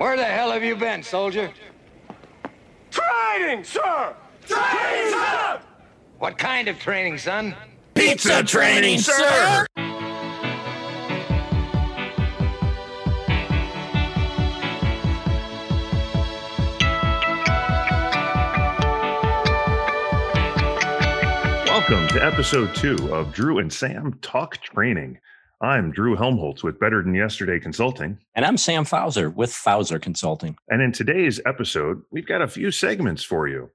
Where the hell have you been, soldier? Training, sir! Training, sir! What kind of training, son? Pizza training, sir! Welcome to episode two of Drew and Sam Talk Training. I'm Drew Helmholtz with Better Than Yesterday Consulting. And I'm Sam Fauser with Fauser Consulting. And in today's episode, we've got a few segments for you.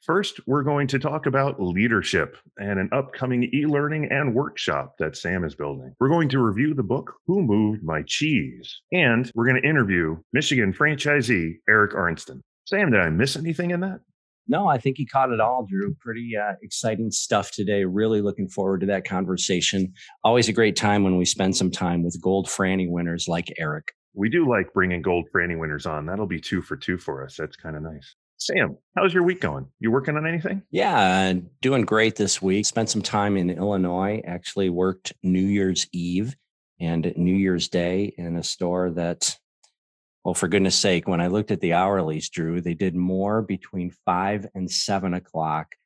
First, we're going to talk about leadership and an upcoming e learning and workshop that Sam is building. We're going to review the book, Who Moved My Cheese? And we're going to interview Michigan franchisee Eric Arnston. Sam, did I miss anything in that? No, I think he caught it all, Drew. Pretty uh, exciting stuff today. Really looking forward to that conversation. Always a great time when we spend some time with gold Franny winners like Eric. We do like bringing gold Franny winners on. That'll be two for two for us. That's kind of nice. Sam, how's your week going? You working on anything? Yeah, doing great this week. Spent some time in Illinois. Actually worked New Year's Eve and New Year's Day in a store that well, for goodness sake, when I looked at the hourlies, Drew, they did more between five and seven o'clock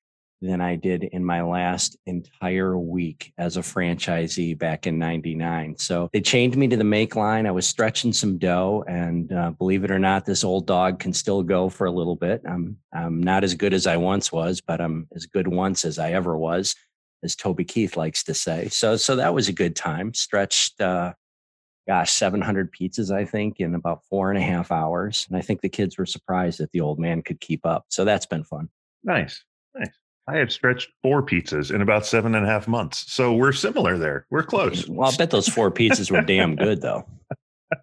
than I did in my last entire week as a franchisee back in 99. So they chained me to the make line. I was stretching some dough. And uh, believe it or not, this old dog can still go for a little bit. I'm, I'm not as good as I once was, but I'm as good once as I ever was, as Toby Keith likes to say. So, so that was a good time. Stretched, uh, gosh, 700 pizzas, I think, in about four and a half hours. And I think the kids were surprised that the old man could keep up. So that's been fun. Nice. Nice. I have stretched four pizzas in about seven and a half months. So we're similar there. We're close. Well, I bet those four pizzas were damn good, though.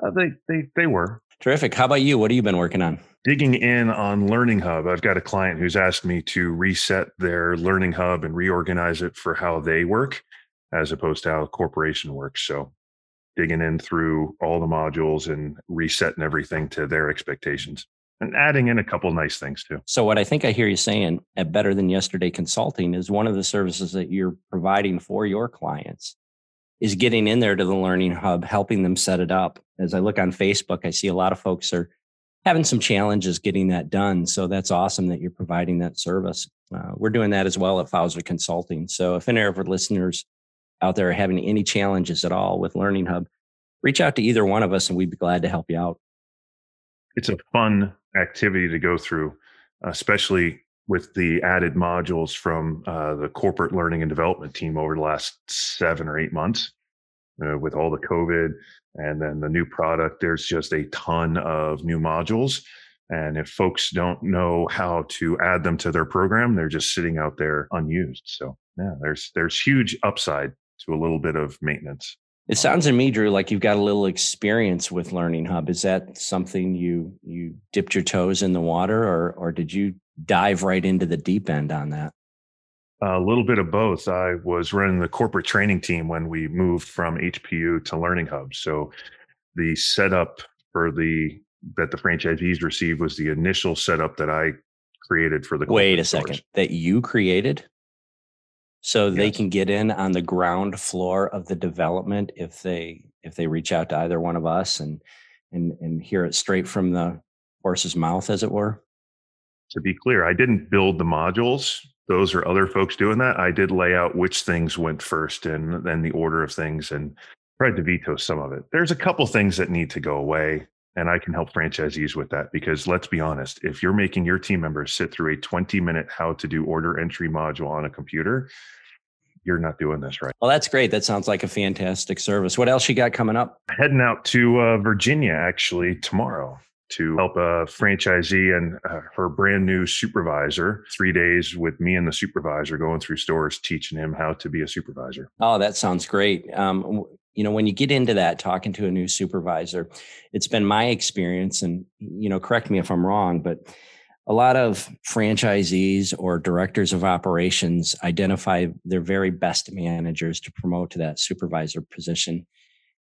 Uh, they, they, they were. Terrific. How about you? What have you been working on? Digging in on Learning Hub. I've got a client who's asked me to reset their Learning Hub and reorganize it for how they work as opposed to how a corporation works. So digging in through all the modules and resetting everything to their expectations and adding in a couple nice things too. So, what I think I hear you saying at Better Than Yesterday Consulting is one of the services that you're providing for your clients is getting in there to the Learning Hub, helping them set it up. As I look on Facebook, I see a lot of folks are having some challenges getting that done. So, that's awesome that you're providing that service. Uh, we're doing that as well at Fauser Consulting. So, if any of our listeners out there are having any challenges at all with Learning Hub, reach out to either one of us and we'd be glad to help you out. It's a fun activity to go through, especially with the added modules from uh, the corporate learning and development team over the last seven or eight months. Uh, with all the COVID and then the new product, there's just a ton of new modules. And if folks don't know how to add them to their program, they're just sitting out there unused. So yeah, there's there's huge upside to a little bit of maintenance. It sounds to me, Drew, like you've got a little experience with Learning Hub. Is that something you you dipped your toes in the water, or or did you dive right into the deep end on that? A little bit of both. I was running the corporate training team when we moved from HPU to Learning Hub. So the setup for the that the franchisees received was the initial setup that I created for the. Wait a second, that you created? So they can get in on the ground floor of the development if they if they reach out to either one of us and and and hear it straight from the horse's mouth as it were? To be clear i didn't build the modules. Those are other folks doing that. I did lay out which things went first and then the order of things and tried to veto some of it. There's a couple things that need to go away and I can help franchisees with that because let's be honest, if you're making your team members sit through a 20 minute how to do order entry module on a computer, you're not doing this right. Well, that's great. That sounds like a fantastic service. What else you got coming up? Heading out to uh, Virginia actually tomorrow to help a franchisee and uh, her brand new supervisor. Three days with me and the supervisor going through stores, teaching him how to be a supervisor. Oh, that sounds great. Um, you know, when you get into that, talking to a new supervisor, it's been my experience, and you know, correct me if I'm wrong, but a lot of franchisees or directors of operations identify their very best managers to promote to that supervisor position.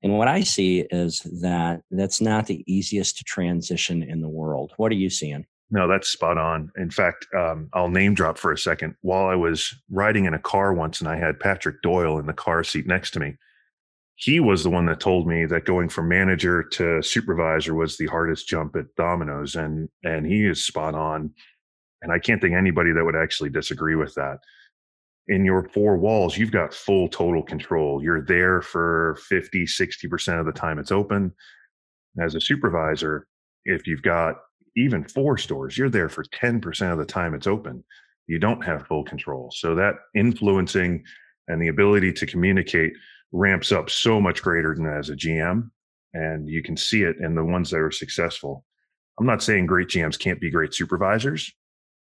And what I see is that that's not the easiest transition in the world. What are you seeing? No, that's spot on. In fact, um, I'll name drop for a second. While I was riding in a car once and I had Patrick Doyle in the car seat next to me, he was the one that told me that going from manager to supervisor was the hardest jump at Domino's, and and he is spot on. And I can't think anybody that would actually disagree with that. In your four walls, you've got full total control. You're there for 50, 60% of the time it's open. As a supervisor, if you've got even four stores, you're there for 10% of the time it's open. You don't have full control. So that influencing and the ability to communicate ramps up so much greater than as a GM. And you can see it in the ones that are successful. I'm not saying great GMs can't be great supervisors.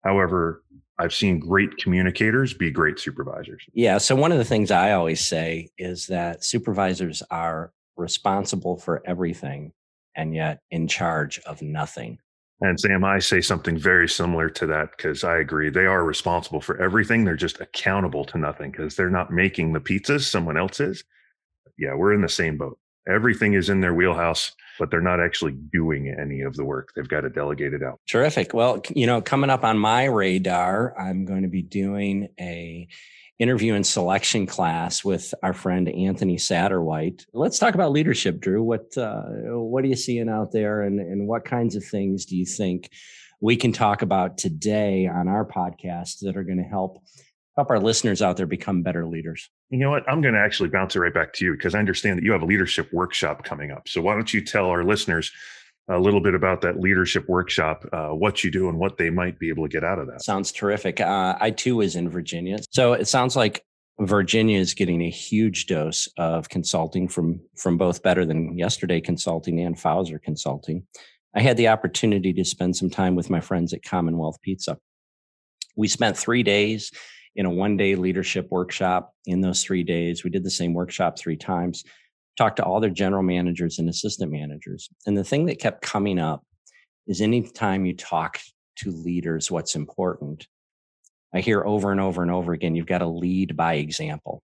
However, I've seen great communicators be great supervisors. Yeah. So, one of the things I always say is that supervisors are responsible for everything and yet in charge of nothing. And Sam, I say something very similar to that because I agree. They are responsible for everything. They're just accountable to nothing because they're not making the pizzas, someone else is. Yeah, we're in the same boat. Everything is in their wheelhouse, but they're not actually doing any of the work. They've got to delegate it out. Terrific. Well, you know, coming up on my radar, I'm going to be doing a interview and selection class with our friend Anthony Satterwhite. Let's talk about leadership, Drew. What uh, what are you seeing out there, and and what kinds of things do you think we can talk about today on our podcast that are going to help help our listeners out there become better leaders? You know what? I'm going to actually bounce it right back to you because I understand that you have a leadership workshop coming up. So why don't you tell our listeners a little bit about that leadership workshop, uh, what you do and what they might be able to get out of that. Sounds terrific. Uh, I too was in Virginia. So it sounds like Virginia is getting a huge dose of consulting from, from both Better Than Yesterday Consulting and Fauser Consulting. I had the opportunity to spend some time with my friends at Commonwealth Pizza. We spent three days in a one day leadership workshop. In those three days, we did the same workshop three times talked to all their general managers and assistant managers. And the thing that kept coming up is anytime you talk to leaders, what's important, I hear over and over and over again, you've got to lead by example.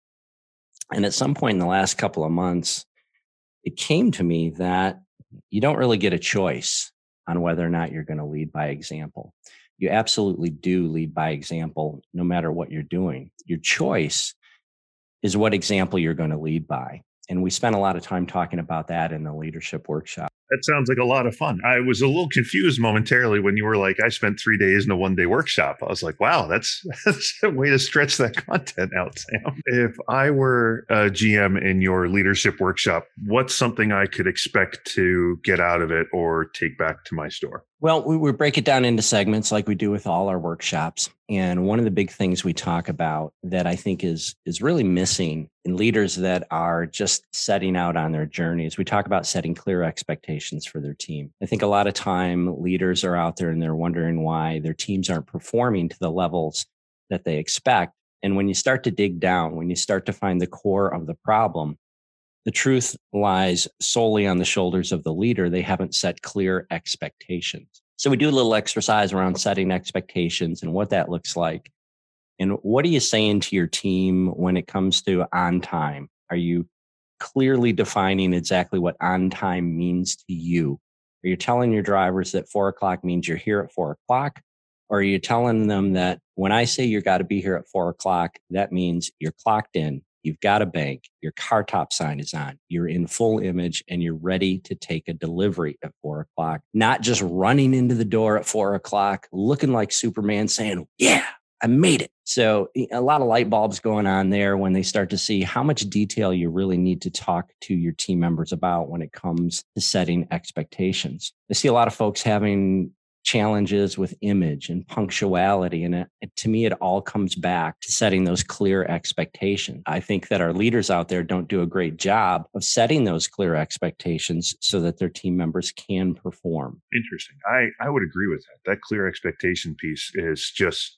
And at some point in the last couple of months, it came to me that you don't really get a choice on whether or not you're going to lead by example. You absolutely do lead by example, no matter what you're doing. Your choice is what example you're going to lead by. And we spent a lot of time talking about that in the leadership workshop. That sounds like a lot of fun. I was a little confused momentarily when you were like, I spent three days in a one day workshop. I was like, wow, that's, that's a way to stretch that content out, Sam. If I were a GM in your leadership workshop, what's something I could expect to get out of it or take back to my store? Well, we, we break it down into segments like we do with all our workshops. And one of the big things we talk about that I think is is really missing in leaders that are just setting out on their journeys. We talk about setting clear expectations for their team. I think a lot of time leaders are out there and they're wondering why their teams aren't performing to the levels that they expect. And when you start to dig down, when you start to find the core of the problem, the truth lies solely on the shoulders of the leader. They haven't set clear expectations. So we do a little exercise around setting expectations and what that looks like. And what are you saying to your team when it comes to on time? Are you clearly defining exactly what on time means to you? Are you telling your drivers that four o'clock means you're here at four o'clock? Or are you telling them that when I say you've got to be here at four o'clock, that means you're clocked in, You've got a bank, your car top sign is on, you're in full image, and you're ready to take a delivery at four o'clock. Not just running into the door at four o'clock, looking like Superman saying, Yeah, I made it. So, a lot of light bulbs going on there when they start to see how much detail you really need to talk to your team members about when it comes to setting expectations. I see a lot of folks having challenges with image and punctuality. And it, to me, it all comes back to setting those clear expectations. I think that our leaders out there don't do a great job of setting those clear expectations so that their team members can perform. Interesting. I, I would agree with that. That clear expectation piece is just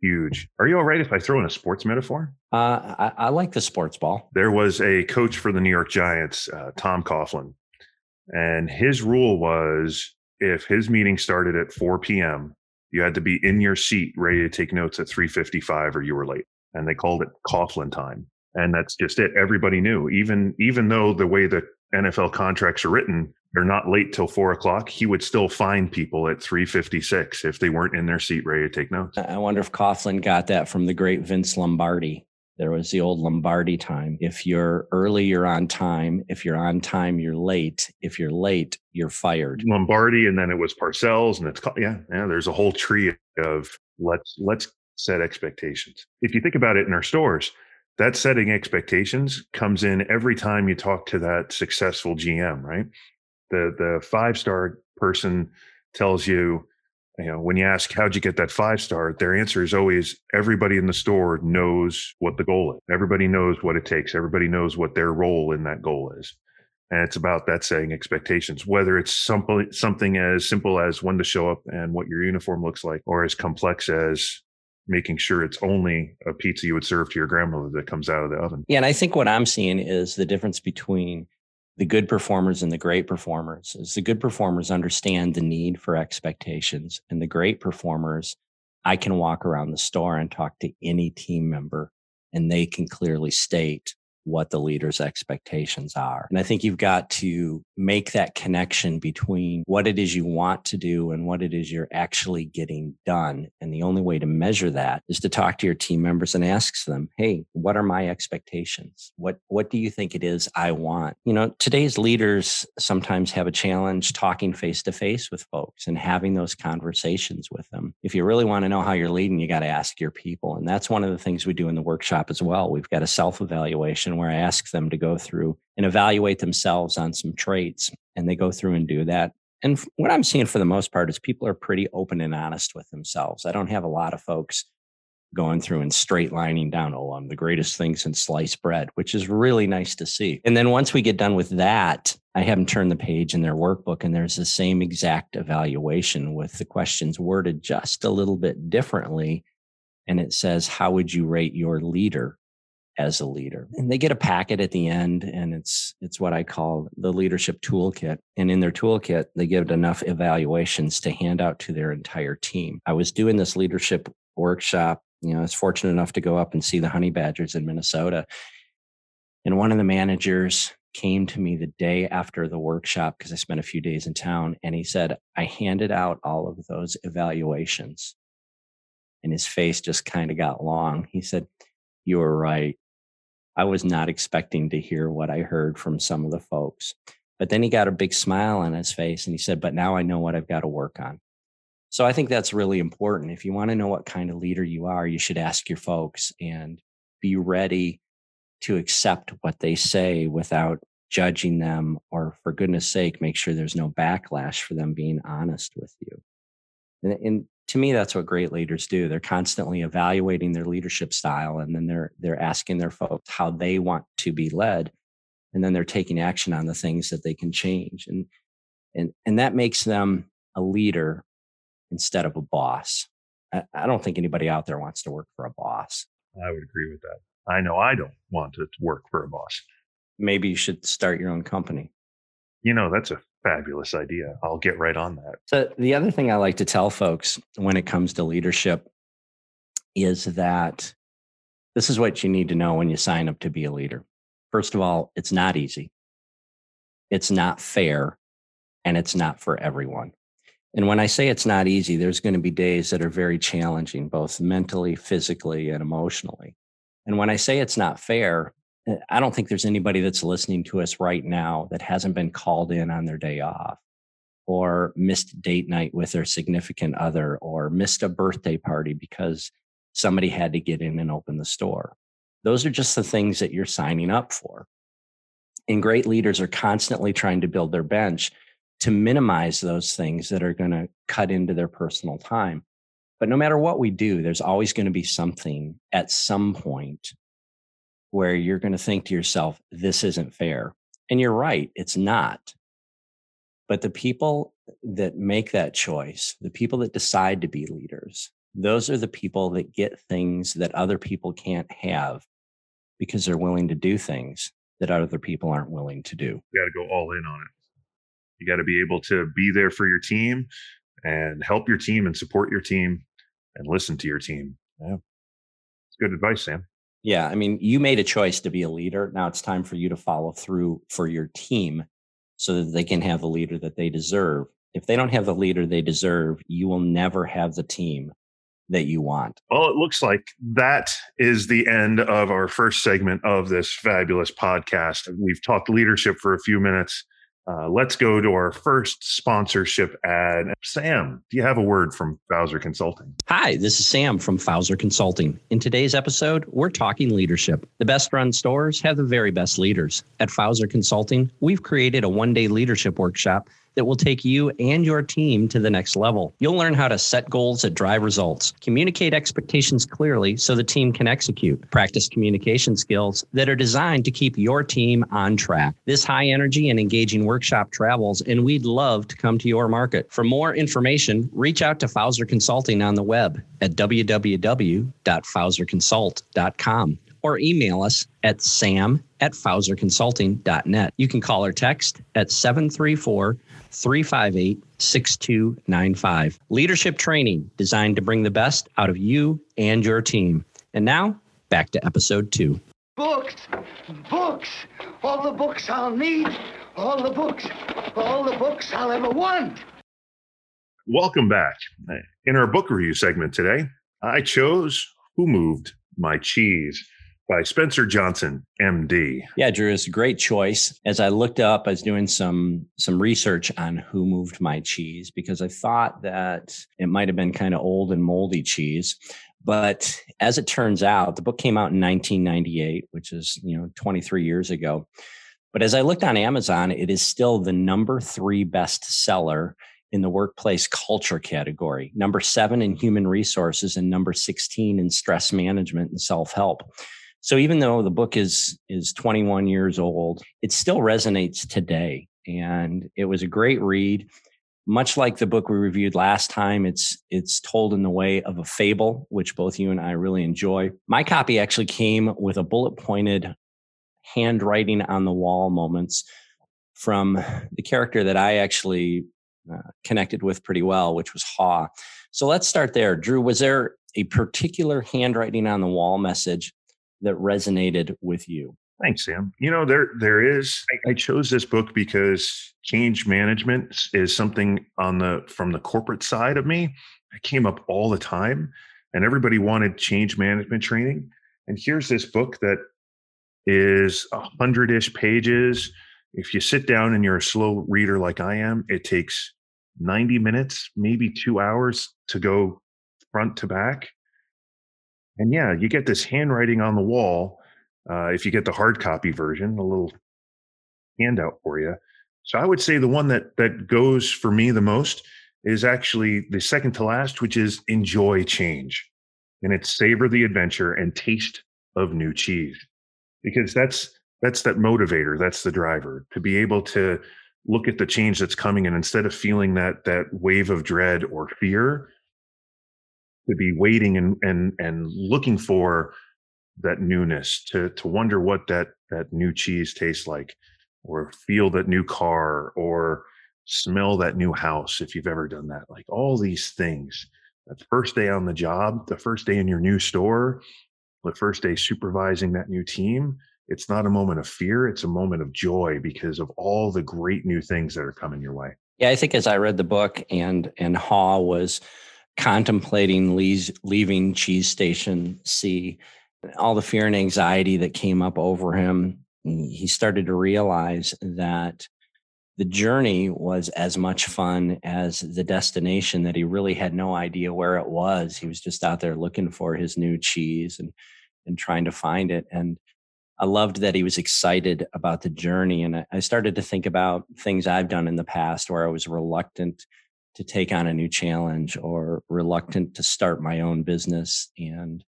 huge. Are you all right if I throw in a sports metaphor? Uh, I, I, like the sports ball. There was a coach for the New York Giants, uh, Tom Coughlin, and his rule was if his meeting started at 4 p.m., you had to be in your seat ready to take notes at 3:55 or you were late. And they called it Coughlin time. And that's just it. Everybody knew, even even though the way the NFL contracts are written, they're not late till four o'clock. He would still find people at 356 if they weren't in their seat ready to take notes. I wonder if Coughlin got that from the great Vince Lombardi There was the old Lombardi time. If you're early, you're on time. If you're on time, you're late. If you're late, you're fired. Lombardi, and then it was Parcells, and it's yeah, yeah. There's a whole tree of let's let's set expectations. If you think about it in our stores, that setting expectations comes in every time you talk to that successful GM, right? The the five star person tells you you know when you ask how'd you get that five star? their answer is always everybody in the store knows what the goal is. Everybody knows what it takes. Everybody knows what their role in that goal is. And it's about that setting expectations whether it's something something as simple as when to show up and what your uniform looks like or as complex as making sure it's only a pizza you would serve to your grandmother that comes out of the oven. Yeah and i think what i'm seeing is the difference between the good performers and the great performers is the good performers understand the need for expectations and the great performers i can walk around the store and talk to any team member and they can clearly state what the leader's expectations are. And I think you've got to make that connection between what it is you want to do and what it is you're actually getting done. And the only way to measure that is to talk to your team members and ask them, Hey, what are my expectations? What, what do you think it is I want? You know, today's leaders sometimes have a challenge talking face to face with folks and having those conversations with them. If you really want to know how you're leading, you got to ask your people. And that's one of the things we do in the workshop as well. We've got a self evaluation where I ask them to go through and evaluate themselves on some traits. And they go through and do that. And what I'm seeing for the most part is people are pretty open and honest with themselves. I don't have a lot of folks going through and straight lining down, oh, I'm the greatest thing since sliced bread, which is really nice to see. And then once we get done with that, I have them turn the page in their workbook and there's the same exact evaluation with the questions worded just a little bit differently. And it says, How would you rate your leader as a leader. And they get a packet at the end and it's it's what I call the leadership toolkit. And in their toolkit, they give it enough evaluations to hand out to their entire team. I was doing this leadership workshop, you know, I was fortunate enough to go up and see the honey badgers in Minnesota. And one of the managers came to me the day after the workshop because I spent a few days in town and he said, I handed out all of those evaluations. And his face just kind of got long. He said, You were right. I was not expecting to hear what I heard from some of the folks. But then he got a big smile on his face and he said, But now I know what I've got to work on. So I think that's really important. If you want to know what kind of leader you are, you should ask your folks and be ready to accept what they say without judging them, or for goodness sake, make sure there's no backlash for them being honest with you. And, and to me that's what great leaders do. They're constantly evaluating their leadership style and then they're they're asking their folks how they want to be led and then they're taking action on the things that they can change and and and that makes them a leader instead of a boss. I, I don't think anybody out there wants to work for a boss. I would agree with that. I know i don't want to work for a boss. Maybe you should start your own company. You know that's a fabulous idea. I'll get right on that. So, the other thing I like to tell folks when it comes to leadership is that this is what you need to know when you sign up to be a leader. First of all, it's not easy, it's not fair, and it's not for everyone. And when I say it's not easy, there's going to be days that are very challenging, both mentally, physically, and emotionally. And when I say it's not fair, Uh, I don't think there's anybody that's listening to us right now that hasn't been called in on their day off or missed date night with their significant other or missed a birthday party because somebody had to get in and open the store. Those are just the things that you're signing up for. And great leaders are constantly trying to build their bench to minimize those things that are going to cut into their personal time. But no matter what we do, there's always going to be something at some point where you're going to think to yourself, this isn't fair. And you're right, it's not. But the people that make that choice, the people that decide to be leaders, those are the people that get things that other people can't have because they're willing to do things that other people aren't willing to do. You got to go all in on it. You got to be able to be there for your team and help your team and support your team and listen to your team. Yeah. It's good advice, Sam. Yeah. I mean, you made a choice to be a leader. Now it's time for you to follow through for your team so that they can have the leader that they deserve. If they don't have the leader they deserve, you will never have the team that you want. Well, it looks like that is the end of our first segment of this fabulous podcast. We've talked leadership for a few minutes. Uh, let's go to our first sponsorship ad. Sam, do you have a word from Fauser Consulting? Hi, this is Sam from Fauser Consulting. In today's episode, we're talking leadership. The best run stores have the very best leaders. At Fauser Consulting, we've created a one day leadership workshop that will take you and your team to the next level. You'll learn how to set goals that drive results, communicate expectations clearly so the team can execute, practice communication skills that are designed to keep your team on track. This high energy and engaging workshop travels, and we'd love to come to your market. For more information, reach out to Fauser Consulting on the web at www.fauserconsult.com or email us at sam at fauserconsulting.net. You can call or text at 734 358 6295. Leadership training designed to bring the best out of you and your team. And now, back to episode two. Books, books, all the books I'll need, all the books, all the books I'll ever want. Welcome back. In our book review segment today, I chose Who Moved My Cheese by Spencer Johnson, MD. Yeah, Drew, it's a great choice. As I looked up, I was doing some some research on who moved my cheese because I thought that it might have been kind of old and moldy cheese. But as it turns out, the book came out in 1998, which is, you know, 23 years ago. But as I looked on Amazon, it is still the number three best seller in the workplace culture category, number seven in human resources, and number 16 in stress management and self help. So even though the book is is 21 years old, it still resonates today. And it was a great read. Much like the book we reviewed last time, it's it's told in the way of a fable, which both you and I really enjoy. My copy actually came with a bullet pointed handwriting on the wall moments from the character that I actually uh, connected with pretty well, which was Haw. So let's start there. Drew, was there a particular handwriting on the wall message that resonated with you? Thanks, Sam. You know, there there is. I, I, chose this book because change management is something on the from the corporate side of me. It came up all the time, and everybody wanted change management training. And here's this book that is a hundred-ish pages. If you sit down and you're a slow reader like I am, it takes 90 minutes, maybe two hours to go front to back. And yeah, you get this handwriting on the wall. Uh, if you get the hard copy version, a little handout for you. So I would say the one that that goes for me the most is actually the second to last, which is enjoy change, and it's savor the adventure and taste of new cheese, because that's that's that motivator, that's the driver to be able to look at the change that's coming, and instead of feeling that that wave of dread or fear, to be waiting and and and looking for that newness to to wonder what that that new cheese tastes like or feel that new car or smell that new house if you've ever done that. Like all these things. That first day on the job the first day in your new store the first day supervising that new team it's not a moment of fear it's a moment of joy because of all the great new things that are coming your way. Yeah i think as i read the book and and haw was contemplating leaving Cheese Station C, all the fear and anxiety that came up over him, he started to realize that the journey was as much fun as the destination that he really had no idea where it was. He was just out there looking for his new cheese and and trying to find it. And I loved that he was excited about the journey. And I started to think about things I've done in the past where I was reluctant to take on a new challenge or reluctant to start my own business and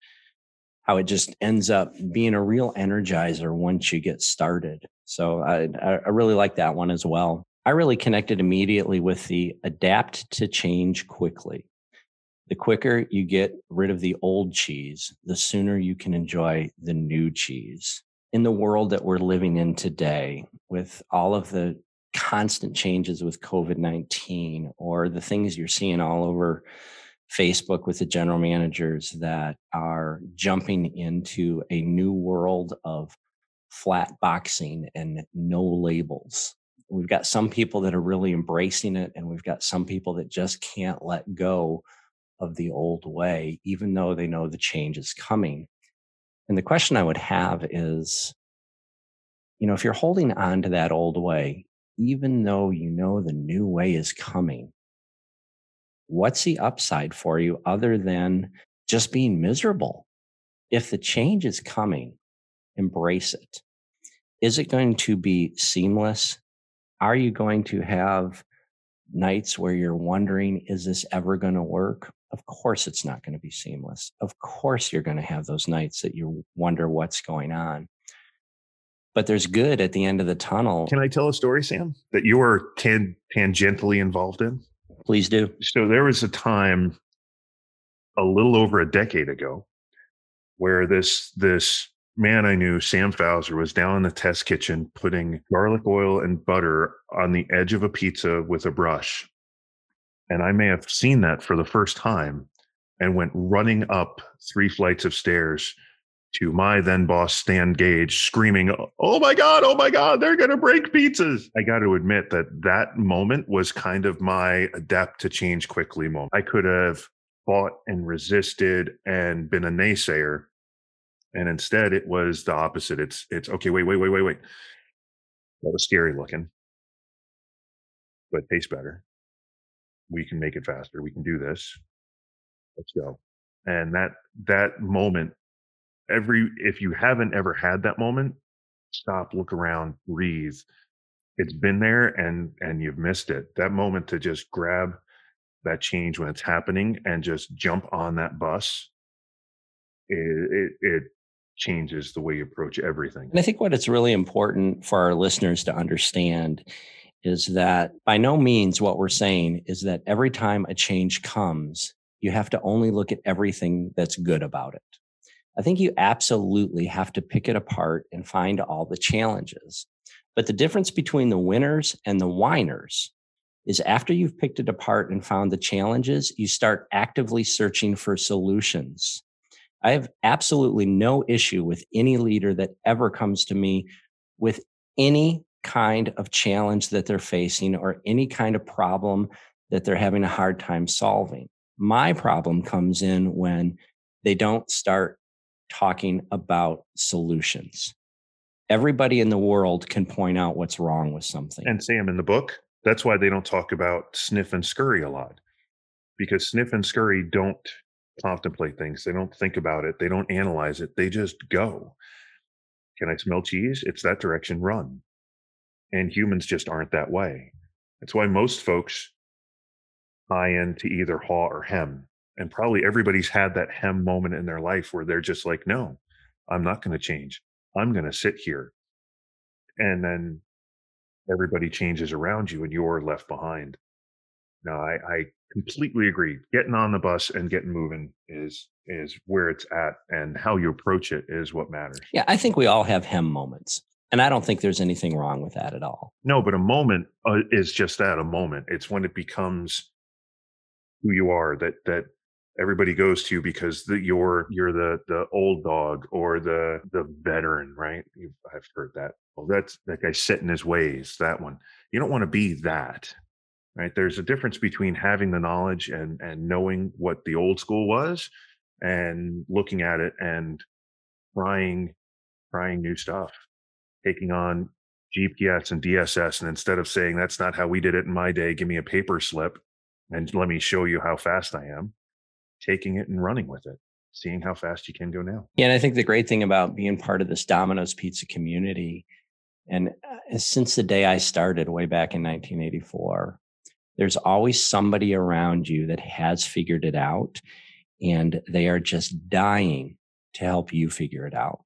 how it just ends up being a real energizer once you get started. So I, I really like that one as well. I really connected immediately with the adapt to change quickly. The quicker you get rid of the old cheese, the sooner you can enjoy the new cheese. In the world that we're living in today, with all of the constant changes with COVID 19 or the things you're seeing all over Facebook with the general managers that are jumping into a new world of flat boxing and no labels. We've got some people that are really embracing it, and we've got some people that just can't let go of the old way, even though they know the change is coming. And the question I would have is, you know, if you're holding on to that old way, even though you know the new way is coming, what's the upside for you other than just being miserable? If the change is coming, embrace it. Is it going to be seamless? Are you going to have nights where you're wondering, is this ever going to work? Of course, it's not going to be seamless. Of course, you're going to have those nights that you wonder what's going on. But there's good at the end of the tunnel. Can I tell a story, Sam, that you were tan- tangentially involved in? Please do. So there was a time a little over a decade ago where this this man I knew, Sam Fowler, was down in the test kitchen putting garlic oil and butter on the edge of a pizza with a brush. And I may have seen that for the first time and went running up three flights of stairs to my then boss, Stan Gage, screaming, Oh my God, oh my God, they're going to break pizzas. I got to admit that that moment was kind of my adapt to change quickly moment. I could have fought and resisted and been a naysayer and instead it was the opposite. It's it's okay wait wait wait wait wait. That was scary looking. But tastes better. We can make it faster. We can do this. Let's go. And that that moment every if you haven't ever had that moment stop look around breathe it's been there and and you've missed it that moment to just grab that change when it's happening and just jump on that bus it, it, it changes the way you approach everything. And I think what it's really important for our listeners to understand is that by no means what we're saying is that every time a change comes, you have to only look at everything that's good about it. I think you absolutely have to pick it apart and find all the challenges. But the difference between the winners and the whiners is after you've picked it apart and found the challenges, you start actively searching for solutions. I have absolutely no issue with any leader that ever comes to me with any kind of challenge that they're facing or any kind of problem that they're having a hard time solving. My problem comes in when they don't start talking about solutions. Everybody in the world can point out what's wrong with something. And Sam, in the book, that's why they don't talk about sniff and scurry a lot because sniff and scurry don't contemplate things. They don't think about it. They don't analyze it. They just go. Can I smell cheese? It's that direction, run. And humans just aren't that way. That's why most folks tie into either haw or hem. And probably everybody's had that hem moment in their life where they're just like, no, I'm not going to change. I'm going to sit here. And then everybody changes around you and you're left behind. No, I, I completely agree. Getting on the bus and getting moving is is where it's at, and how you approach it is what matters. Yeah, I think we all have hem moments, and I don't think there's anything wrong with that at all. No, but a moment uh, is just that a moment. It's when it becomes who you are that that everybody goes to because the, you're mm. you're the the old dog or the the veteran, right? You've, I've heard that. Well, that's that guy set in his ways. That one. You don't want to be that right there's a difference between having the knowledge and and knowing what the old school was and looking at it and trying trying new stuff taking on gps and dss and instead of saying that's not how we did it in my day give me a paper slip and let me show you how fast i am taking it and running with it seeing how fast you can go now yeah and i think the great thing about being part of this domino's pizza community and uh, since the day i started way back in 1984 there's always somebody around you that has figured it out and they are just dying to help you figure it out.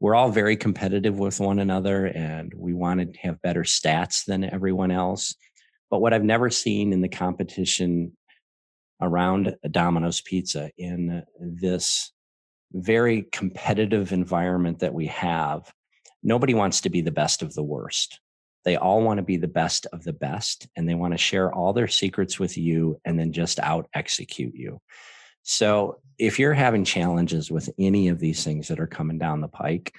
We're all very competitive with one another and we want to have better stats than everyone else. But what I've never seen in the competition around Domino's Pizza in this very competitive environment that we have, nobody wants to be the best of the worst. They all want to be the best of the best and they want to share all their secrets with you and then just out execute you. So if you're having challenges with any of these things that are coming down the pike,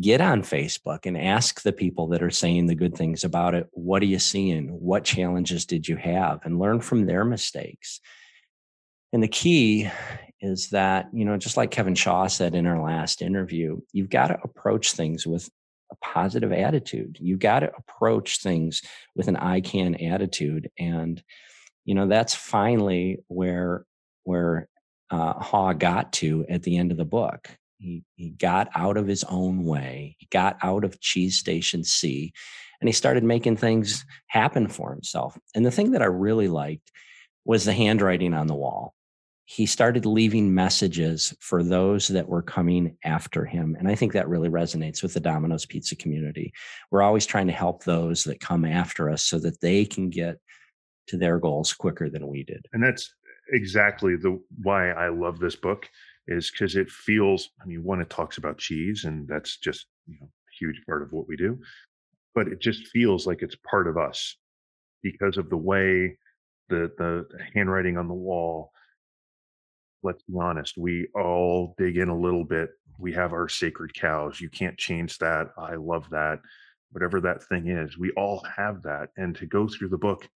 get on Facebook and ask the people that are saying the good things about it. What are you seeing? What challenges did you have? And learn from their mistakes. And the key is that, you know, just like Kevin Shaw said in our last interview, you've got to approach things with a positive attitude. You've got to approach things with an I can attitude. And, you know, that's finally where, where uh, Haw got to at the end of the book. He, he got out of his own way. He got out of Cheese Station C and he started making things happen for himself. And the thing that I really liked was the handwriting on the wall. He started leaving messages for those that were coming after him. And I think that really resonates with the Domino's Pizza community. We're always trying to help those that come after us so that they can get to their goals quicker than we did. And that's exactly the why I love this book is because it feels, I mean, one, it talks about cheese, and that's just you know, a huge part of what we do but it just feels like it's part of us because of the way the the handwriting on the wall let's be honest we all dig in a little bit we have our sacred cows you can't change that i love that whatever that thing is we all have that and to go through the book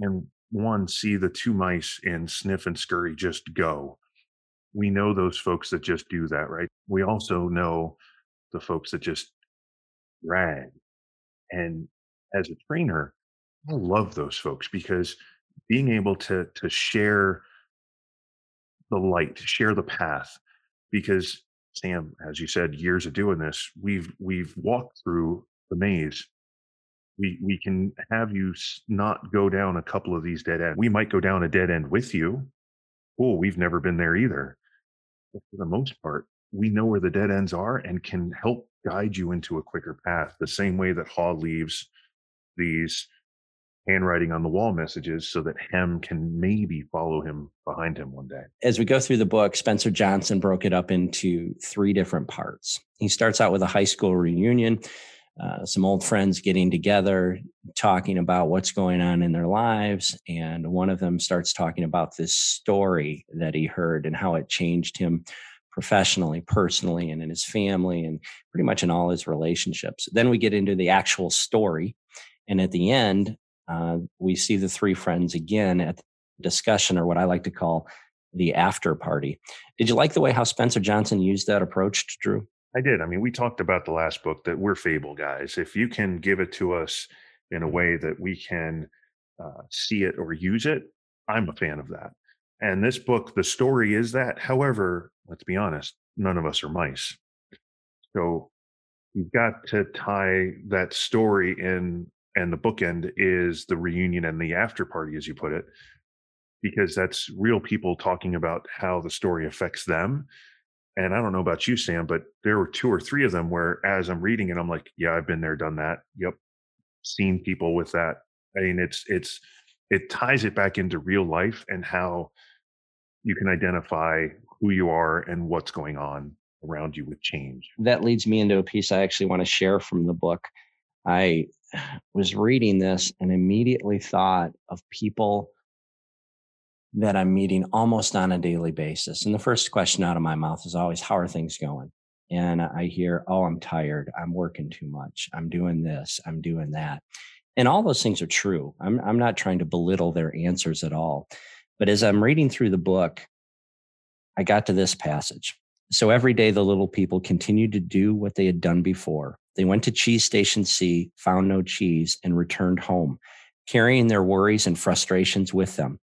and one see the two mice in sniff and scurry just go we know those folks that just do that right we also know the folks that just drag and as a trainer, I love those folks because being able to to share the light, share the path, because Sam, as you said, years of doing this, we've we've walked through the maze. We we can have you not go down a couple of these dead ends. We might go down a dead end with you. Oh, we've never been there either. For the most part, we know where the dead ends are and can help guide you into a quicker path the same way that Haw leaves these handwriting on the wall messages so that Hem can maybe follow him behind him one day. As we go through the book, Spencer Johnson broke it up into three different parts. He starts out with a high school reunion, uh, some old friends getting together, talking about what's going on in their lives. And one of them starts talking about this story that he heard and how it changed him professionally, personally, and in his family, and pretty much in all his relationships. Then we get into the actual story. And at the end, uh, we see the three friends again at the discussion, or what I like to call the after party. Did you like the way how Spencer Johnson used that approach, Drew? I did. I mean, we talked about the last book that we're fable guys. If you can give it to us in a way that we can uh, see it or use it, I'm a fan of that. And this book, the story is that. However, let's be honest, none of us are mice. So you've got to tie that story in, and the bookend is the reunion and the after party, as you put it, because that's real people talking about how the story affects them. And I don't know about you, Sam, but there were two or three of them where, as I'm reading it, I'm like, yeah, I've been there, done that. Yep, seen people with that. I mean, it's it's it ties it back into real life and how you can identify who you are and what's going on around you with change. That leads me into a piece I actually want to share from the book. I was reading this and immediately thought of people that I'm meeting almost on a daily basis. And the first question out of my mouth is always, How are things going? And I hear, Oh, I'm tired. I'm working too much. I'm doing this. I'm doing that. And all those things are true. I'm, I'm not trying to belittle their answers at all. But as I'm reading through the book, I got to this passage. So every day the little people continued to do what they had done before. They went to Cheese Station C, found no cheese, and returned home, carrying their worries and frustrations with them.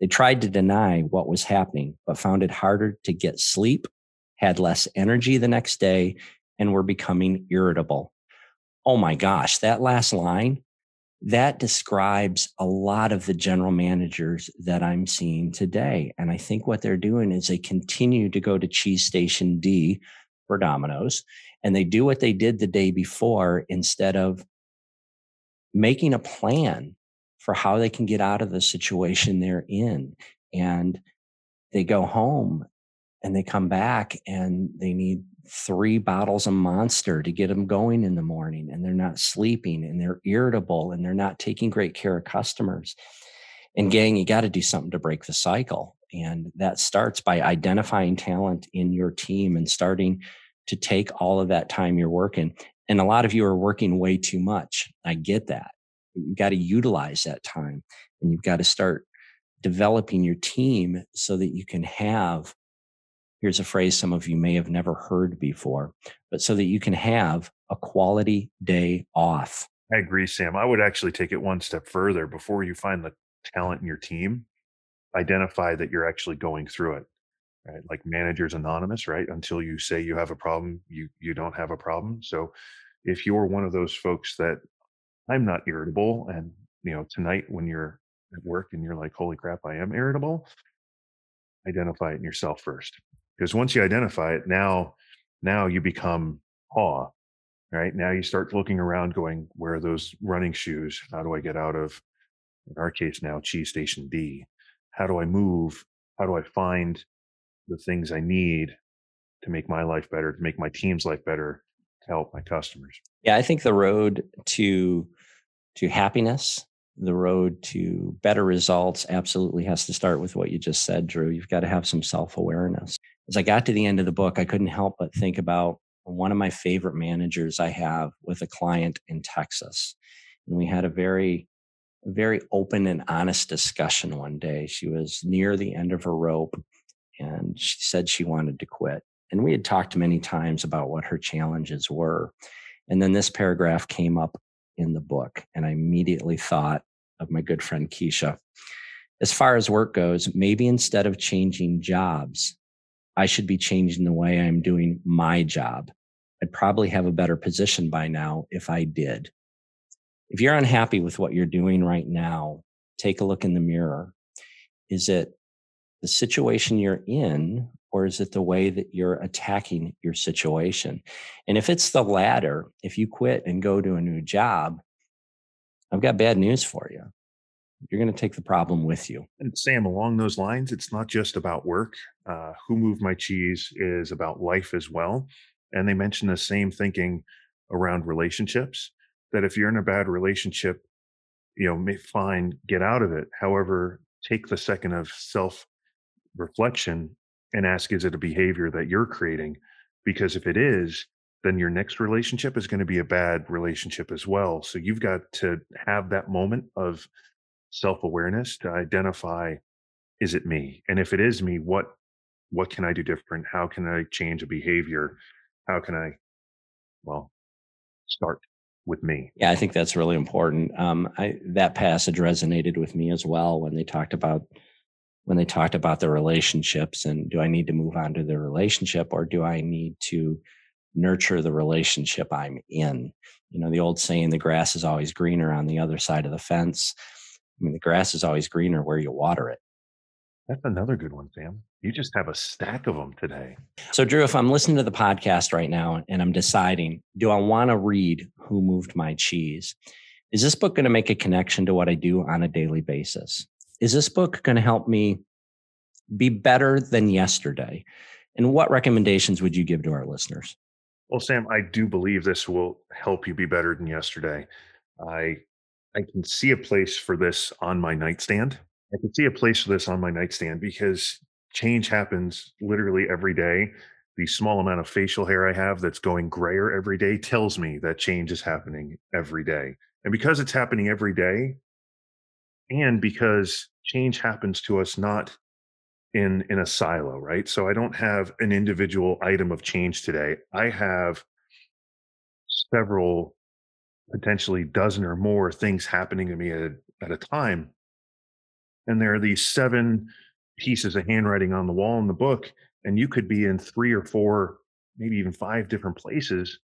They tried to deny what was happening, but found it harder to get sleep, had less energy the next day, and were becoming irritable. Oh my gosh, that last line that describes a lot of the general managers that I'm seeing today. And I think what they're doing is they continue to go to Cheese Station D for Domino's and they do what they did the day before instead of making a plan for how they can get out of the situation they're in. And they go home and they come back and they need three bottles of monster to get them going in the morning and they're not sleeping and they're irritable and they're not taking great care of customers. And gang you got to do something to break the cycle and that starts by identifying talent in your team and starting to take all of that time you're working. And a lot of you are working way too much. I get that you've got to utilize that time and you've got to start developing your team so that you can have here's a phrase some of you may have never heard before, but so that you can have a quality day off. I agree, Sam. I would actually take it one step further before you find the talent in your team, identify that you're actually going through it. Right? Like managers anonymous, right? Until you say you have a problem, you you don't have a problem. So if you're one of those folks that I'm not irritable and you know, tonight when you're at work and you're like, holy crap, I am irritable, identify it in yourself first because once you identify it now now you become awe right? Now you start looking around going where are those running shoes? How do i get out of in our case now cheese station C how do i move? How do i find the things i need to make my life better to make my team's life better to help my customers? Yeah i think the road to to happiness the road to better results absolutely has to start with what you just said drew you've got to have some self-awareness as I got to the end of the book, I couldn't help but think about one of my favorite managers I have with a client in Texas. And we had a very, very open and honest discussion one day. She was near the end of her rope and she said she wanted to quit. And we had talked many times about what her challenges were. And then this paragraph came up in the book, and I immediately thought of my good friend Keisha. As far as work goes, maybe instead of changing jobs, I should be changing the way I'm doing my job. I'd probably have a better position by now if I did. If you're unhappy with what you're doing right now, take a look in the mirror. Is it the situation you're in, or is it the way that you're attacking your situation? And if it's the latter, if you quit and go to a new job, I've got bad news for you you're going to take the problem with you. And Sam, along those lines, it's not just about work. Uh, Who Moved My Cheese is about life as well. And they mention the same thinking around relationships that if you're in a bad relationship, you know, may fine, get out of it. However, take the second of self reflection and ask, is it a behavior that you're creating? Because if it is, then your next relationship is going to be a bad relationship as well. So you've got to have that moment of self-awareness to identify is it me? And if it is me what what can i do different? How can i change a behavior? How can i well start with me? Yeah i think that's really important. Um i that passage resonated with me as well when they talked about when they talked about the relationships and do i need to move on to the relationship or do i need to nurture the relationship i'm in you know the old saying the grass is always greener on the other side of the fence I mean, the grass is always greener where you water it. That's another good one, Sam. You just have a stack of them today. So, Drew, if I'm listening to the podcast right now and I'm deciding, do I want to read Who Moved My Cheese? Is this book going to make a connection to what I do on a daily basis? Is this book going to help me be better than yesterday? And what recommendations would you give to our listeners? Well, Sam, I do believe this will help you be better than yesterday. I I can see a place for this on my nightstand. I can see a place for this on my nightstand because change happens literally every day. The small amount of facial hair I have that's going grayer every day tells me that change is happening every day. And because it's happening every day, and because change happens to us not in in a silo, right? So I don't have an individual item of change today. I have several potentially dozen or more things happening to me at a, at a time. And there are these seven pieces of handwriting on the wall in the book, and you could be in three or four, maybe even five different places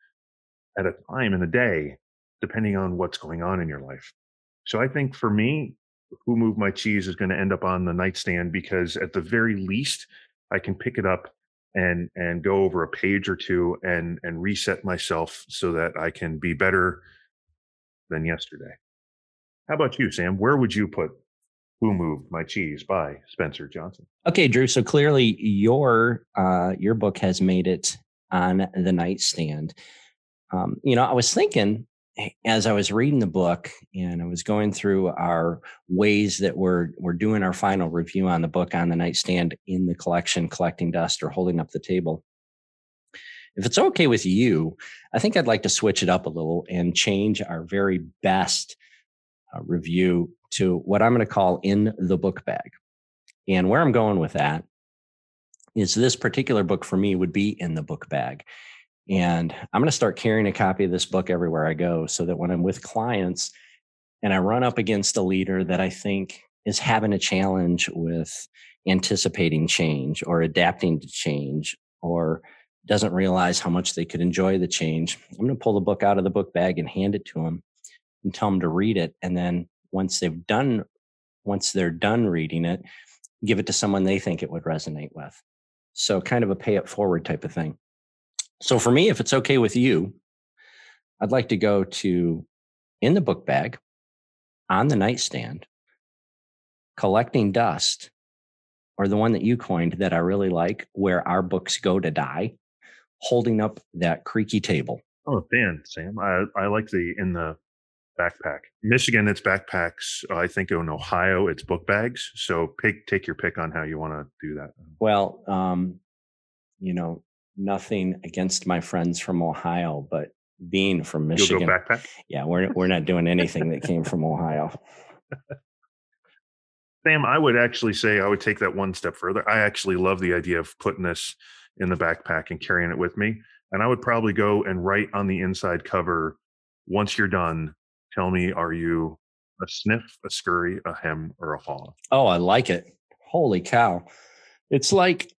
at a time in a day, depending on what's going on in your life. So I think for me, Who Moved My Cheese is going to end up on the nightstand because at the very least, I can pick it up and and go over a page or two and and reset myself so that I can be better than yesterday. How about you, Sam? Where would you put Who Moved My Cheese by Spencer Johnson? Okay, Drew. So clearly your uh, your book has made it on the nightstand. Um, you know, I was thinking as I was reading the book and I was going through our ways that we're we're doing our final review on the book on the nightstand in the collection, collecting dust or holding up the table. If it's okay with you, I think I'd like to switch it up a little and change our very best uh, review to what I'm going to call in the book bag. And where I'm going with that is this particular book for me would be in the book bag. And I'm going to start carrying a copy of this book everywhere I go so that when I'm with clients and I run up against a leader that I think is having a challenge with anticipating change or adapting to change or doesn't realize how much they could enjoy the change, I'm going to pull the book out of the book bag and hand it to them and tell them to read it. And then once they've done, once they're done reading it, give it to someone they think it would resonate with. So kind of a pay it forward type of thing. So for me, if it's okay with you, I'd like to go to in the book bag on the nightstand, collecting dust, or the one that you coined that I really like, where our books go to die, holding up that creaky table. Oh, Dan, Sam. I, I like the in the backpack. Michigan, it's backpacks. I think in Ohio, it's book bags. So pick take your pick on how you want to do that. Well, um, you know, nothing against my friends from Ohio, but being from Michigan. Yeah, we're we're not doing anything that came from Ohio. Sam, I would actually say I would take that one step further. I actually love the idea of putting this in the backpack and carrying it with me. And I would probably go and write on the inside cover, once you're done, tell me, are you a sniff, a scurry, a hem, or a haw? Oh, I like it. Holy cow. It's like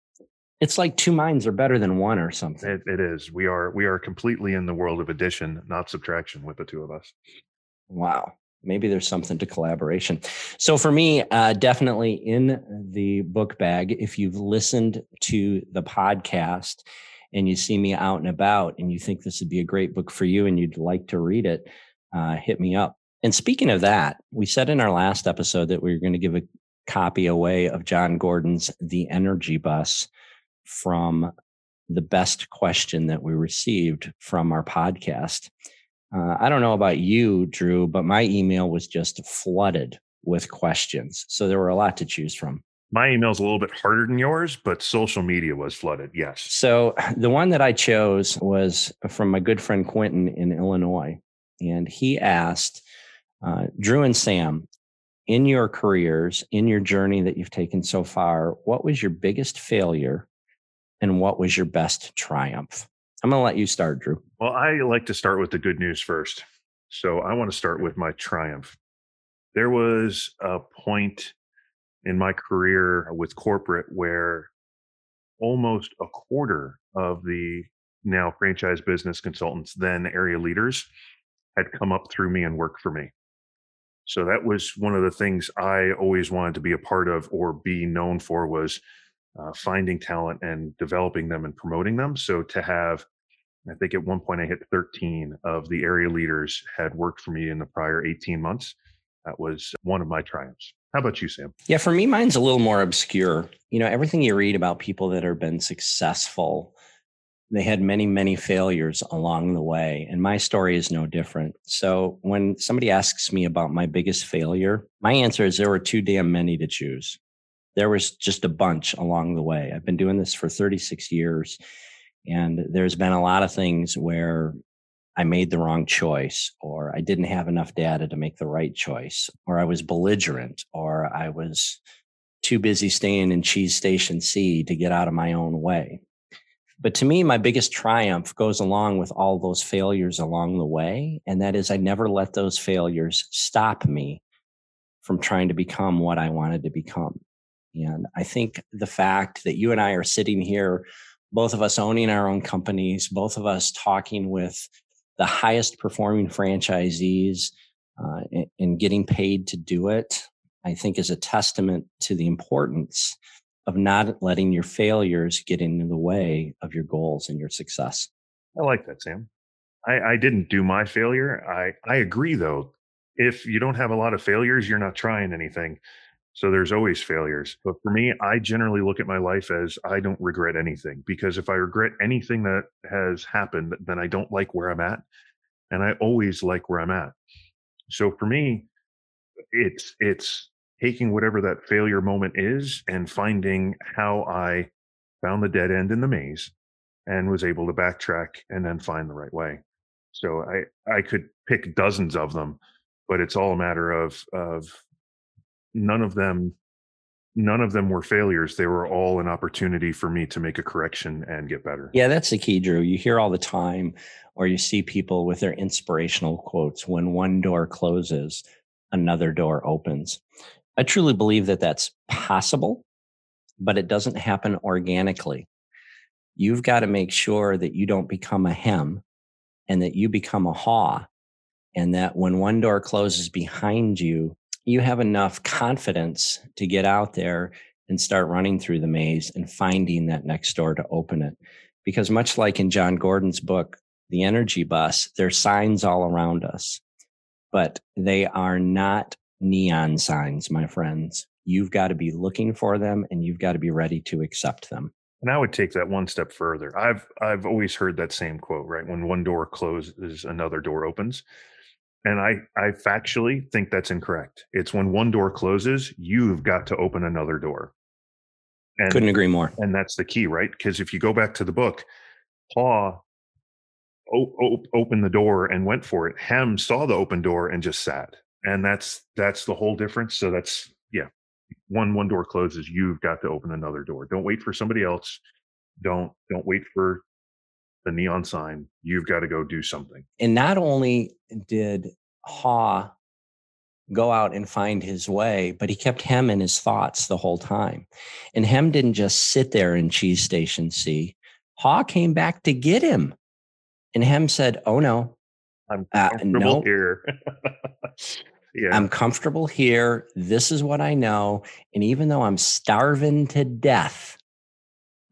it's like two minds are better than one or something. It, it is. We are we are completely in the world of addition, not subtraction, with the two of us. Wow. Maybe there's something to collaboration. So for me, uh, definitely in the book bag. If you've listened to the podcast and you see me out and about, and you think this would be a great book for you, and you'd like to read it, uh, hit me up. And speaking of that, we said in our last episode that we were going to give a copy away of Jon Gordon's The Energy Bus from the best question that we received from our podcast. Uh, I don't know about you, Drew, but my email was just flooded with questions. So there were a lot to choose from. My email's a little bit harder than yours, but social media was flooded. Yes. So the one that I chose was from my good friend Quentin in Illinois. And he asked uh, Drew and Sam, in your careers, in your journey that you've taken so far, what was your biggest failure and what was your best triumph? I'm going to let you start, Drew. Well, I like to start with the good news first. So I want to start with my triumph. There was a point in my career with corporate where almost a quarter of the now franchise business consultants, then area leaders, had come up through me and worked for me. So that was one of the things I always wanted to be a part of or be known for was uh, finding talent and developing them and promoting them. So to have, I think at one point I hit 13 of the area leaders had worked for me in the prior 18 months. That was one of my triumphs. How about you, Sam? Yeah, for me, mine's a little more obscure. You know, everything you read about people that have been successful, they had many, many failures along the way. And my story is no different. So when somebody asks me about my biggest failure, my answer is there were too damn many to choose there was just a bunch along the way. I've been doing this for 36 years, and there's been a lot of things where I made the wrong choice, or I didn't have enough data to make the right choice, or I was belligerent, or I was too busy staying in cheese station C to get out of my own way. But to me, my biggest triumph goes along with all those failures along the way. And that is, I never let those failures stop me from trying to become what I wanted to become. And I think the fact that you and I are sitting here, both of us owning our own companies, both of us talking with the highest performing franchisees uh, and, and getting paid to do it, I think is a testament to the importance of not letting your failures get in the way of your goals and your success. I like that, Sam. I, I didn't do my failure. I, I agree, though. If you don't have a lot of failures, you're not trying anything. So there's always failures. But for me, I generally look at my life as I don't regret anything because if I regret anything that has happened, then I don't like where I'm at. And I always like where I'm at. So for me, it's it's taking whatever that failure moment is and finding how I found the dead end in the maze and was able to backtrack and then find the right way. So I I could pick dozens of them, but it's all a matter of of none of them none of them were failures. They were all an opportunity for me to make a correction and get better. Yeah, that's the key, Drew. You hear all the time, or you see people with their inspirational quotes when one door closes, another door opens. I truly believe that that's possible, but it doesn't happen organically. You've got to make sure that you don't become a hem and that you become a haw, and that when one door closes behind you, you have enough confidence to get out there and start running through the maze and finding that next door to open it. Because much like in Jon Gordon's book, The Energy Bus, there's signs all around us, but they are not neon signs, my friends. You've got to be looking for them and you've got to be ready to accept them. And I would take that one step further. I've I've always heard that same quote, right? When one door closes, another door opens. And I, I factually think that's incorrect. It's when one door closes, you've got to open another door. And, Couldn't agree more. And that's the key, right? Because if you go back to the book, Haw o- o- opened the door and went for it. Hem saw the open door and just sat. And that's that's the whole difference. So that's yeah. One one door closes, you've got to open another door. Don't wait for somebody else. Don't don't wait for the neon sign. You've got to go do something. And not only did Haw go out and find his way, but he kept Hem in his thoughts the whole time. And Hem didn't just sit there in Cheese Station C. Haw came back to get him. And Hem said, Oh no. I'm uh, comfortable uh, no. here. yeah. I'm comfortable here. This is what I know. And even though I'm starving to death,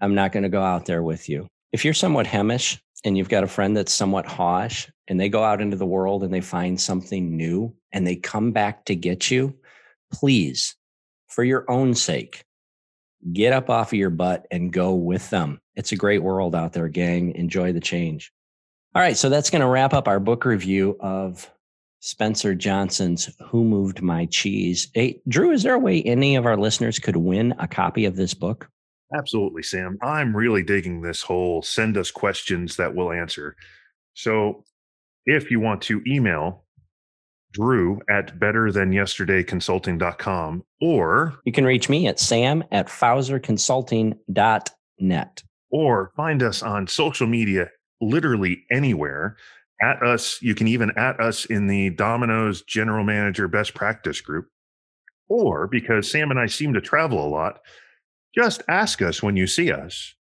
I'm not going to go out there with you if you're somewhat hemish and you've got a friend that's somewhat hawsh and they go out into the world and they find something new and they come back to get you, please, for your own sake, get up off of your butt and go with them. It's a great world out there, gang. Enjoy the change. All right. So that's going to wrap up our book review of Spencer Johnson's Who Moved My Cheese. Hey, Drew, is there a way any of our listeners could win a copy of this book? Absolutely, Sam. I'm really digging this whole send us questions that we'll answer. So if you want to email Drew at betterthanYesterdayConsulting.com or you can reach me at sam at FauserConsulting.net or find us on social media literally anywhere. At us, you can even at us in the Domino's General Manager Best Practice group. Or because Sam and I seem to travel a lot, just ask us when you see us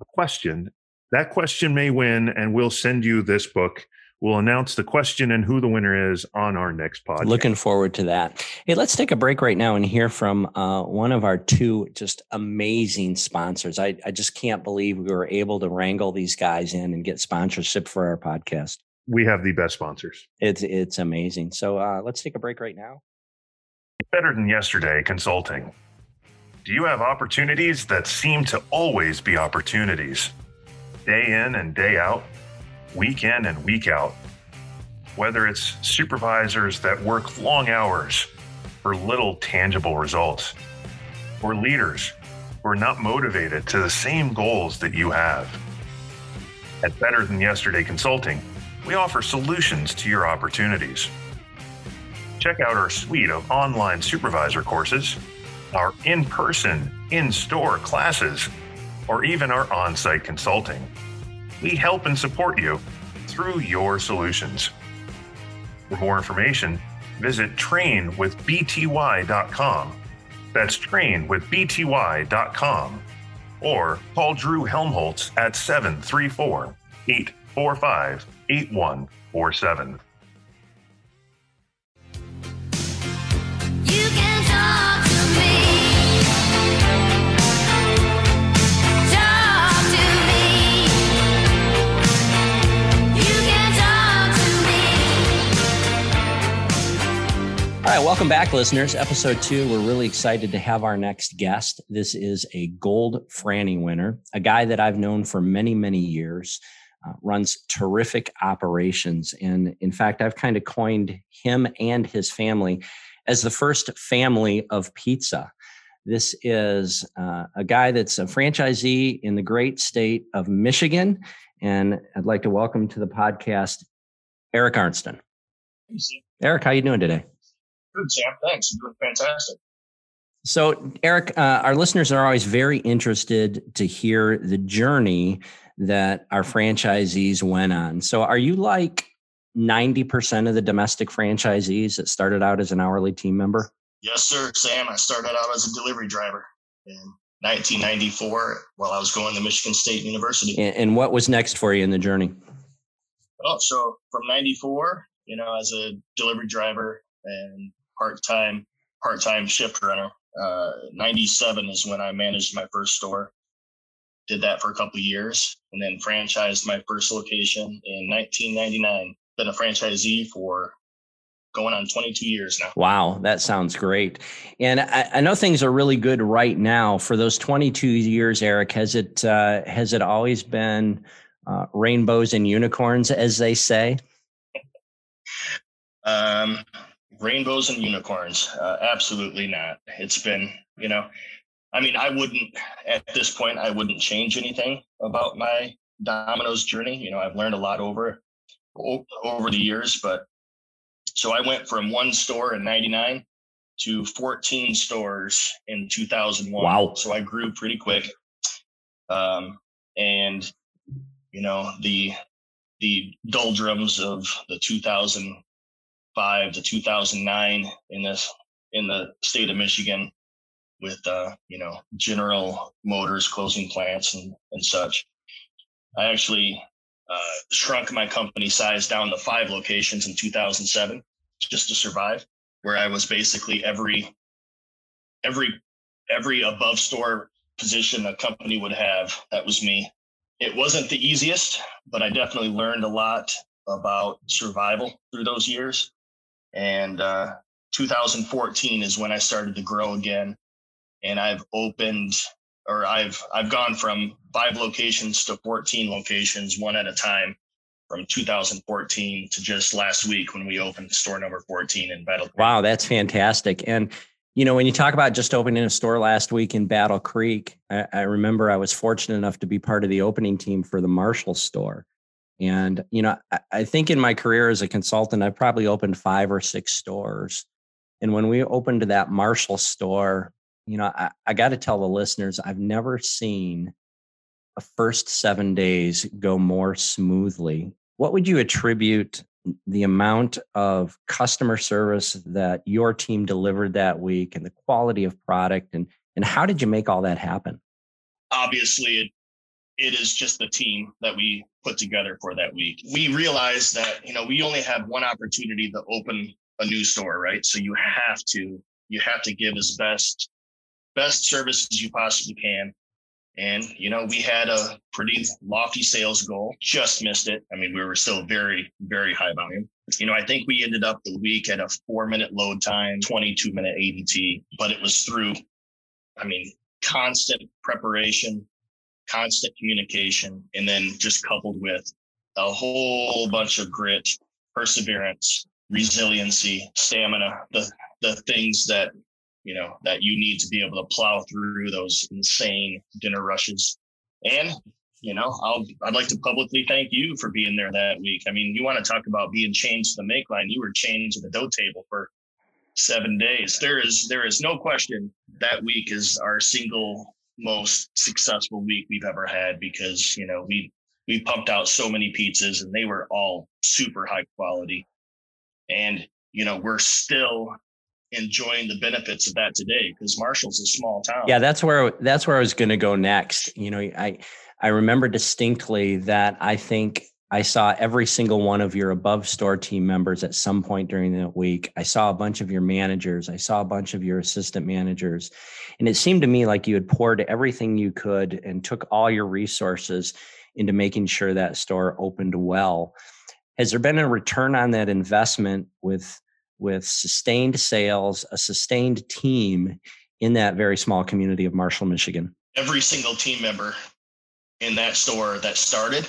a question. That question may win, and we'll send you this book. We'll announce the question and who the winner is on our next podcast. Looking forward to that. Hey, let's take a break right now and hear from uh, one of our two just amazing sponsors. I, I just can't believe we were able to wrangle these guys in and get sponsorship for our podcast. We have the best sponsors. It's it's amazing. So uh, let's take a break right now. Better than yesterday consulting. Do you have opportunities that seem to always be opportunities? Day in and day out, week in and week out. Whether it's supervisors that work long hours for little tangible results, or leaders who are not motivated to the same goals that you have. At Better Than Yesterday Consulting, we offer solutions to your opportunities. Check out our suite of online supervisor courses our in person, in store classes, or even our on site consulting. We help and support you through your solutions. For more information, visit trainwithbty.com. That's trainwithbty.com. Or call Drew Helmholtz at 734 845 8147. All right, welcome back, listeners. Episode two. We're really excited to have our next guest. This is a Gold Franny winner, a guy that I've known for many, many years, uh, runs terrific operations. And in fact, I've kind of coined him and his family as the first family of pizza. This is uh, a guy that's a franchisee in the great state of Michigan. And I'd like to welcome to the podcast Eric Arnston. Eric, how you doing today? Good, Sam. Thanks. You're doing fantastic. So, Eric, uh, our listeners are always very interested to hear the journey that our franchisees went on. So, are you like 90% of the domestic franchisees that started out as an hourly team member? Yes, sir, Sam. I started out as a delivery driver in 1994 while I was going to Michigan State University. And, and what was next for you in the journey? Oh, so from 94, you know, as a delivery driver and part-time part-time shift runner. Uh, 97 is when I managed my first store. Did that for a couple years and then franchised my first location in 1999. Been a franchisee for going on 22 years now. Wow, that sounds great. And I, I, know things are really good right now. For those 22 years, Eric, has it uh, has it always been uh, rainbows and unicorns, as they say? um, rainbows and unicorns. Uh, absolutely not. It's been, you know, I mean, I wouldn't at this point. I wouldn't change anything about my Domino's journey. You know, I've learned a lot over over the years, but so I went from one store in '99 to 14 stores in 2001. Wow! So I grew pretty quick, um, and you know the the doldrums of the 2000 2005 to 2009 in this in the state of Michigan with uh, you know General Motors closing plants and, and such. I actually uh, shrunk my company size down to five locations in 2007 just to survive, where I was basically every every every above store position a company would have. That was me. It wasn't the easiest, but I definitely learned a lot about survival through those years. And uh, 2014 is when I started to grow again, and I've opened or I've I've gone from five locations to 14 locations, one at a time, from 2014 to just last week when we opened store number 14 in Battle. Creek. Wow, that's fantastic! And you know, when you talk about just opening a store last week in Battle Creek, I, I remember I was fortunate enough to be part of the opening team for the Marshall store. And, you know, I, I think in my career as a consultant, I've probably opened five or six stores. And when we opened that Marshall store, you know, I, I got to tell the listeners, I've never seen a first seven days go more smoothly. What would you attribute the amount of customer service that your team delivered that week and the quality of product and and how did you make all that happen? Obviously, it it is just the team that we put together for that week. We realized that, you know, we only have one opportunity to open a new store, right? So you have to, you have to give as best, best service as you possibly can. And, you know, we had a pretty lofty sales goal, just missed it. I mean, we were still very, very high volume. You know, I think we ended up the week at a four minute load time, 22 minute ADT, but it was through, I mean, constant preparation, constant communication, and then just coupled with a whole bunch of grit, perseverance, resiliency, stamina, the the things that you know that you need to be able to plow through those insane dinner rushes. And you know, I'll I'd like to publicly thank you for being there that week. I mean, you want to talk about being chained to the make line. You were chained to the dough table for seven days. There is there is no question that week is our single most successful week we've ever had because you know we we pumped out so many pizzas and they were all super high quality and you know we're still enjoying the benefits of that today because marshall's a small town yeah that's where that's where i was going to go next you know i i remember distinctly that i think I saw every single one of your above store team members at some point during that week. I saw a bunch of your managers. I saw a bunch of your assistant managers. And it seemed to me like you had poured everything you could and took all your resources into making sure that store opened well. Has there been a return on that investment with with sustained sales, a sustained team in that very small community of Marshall, Michigan? Every single team member in that store that started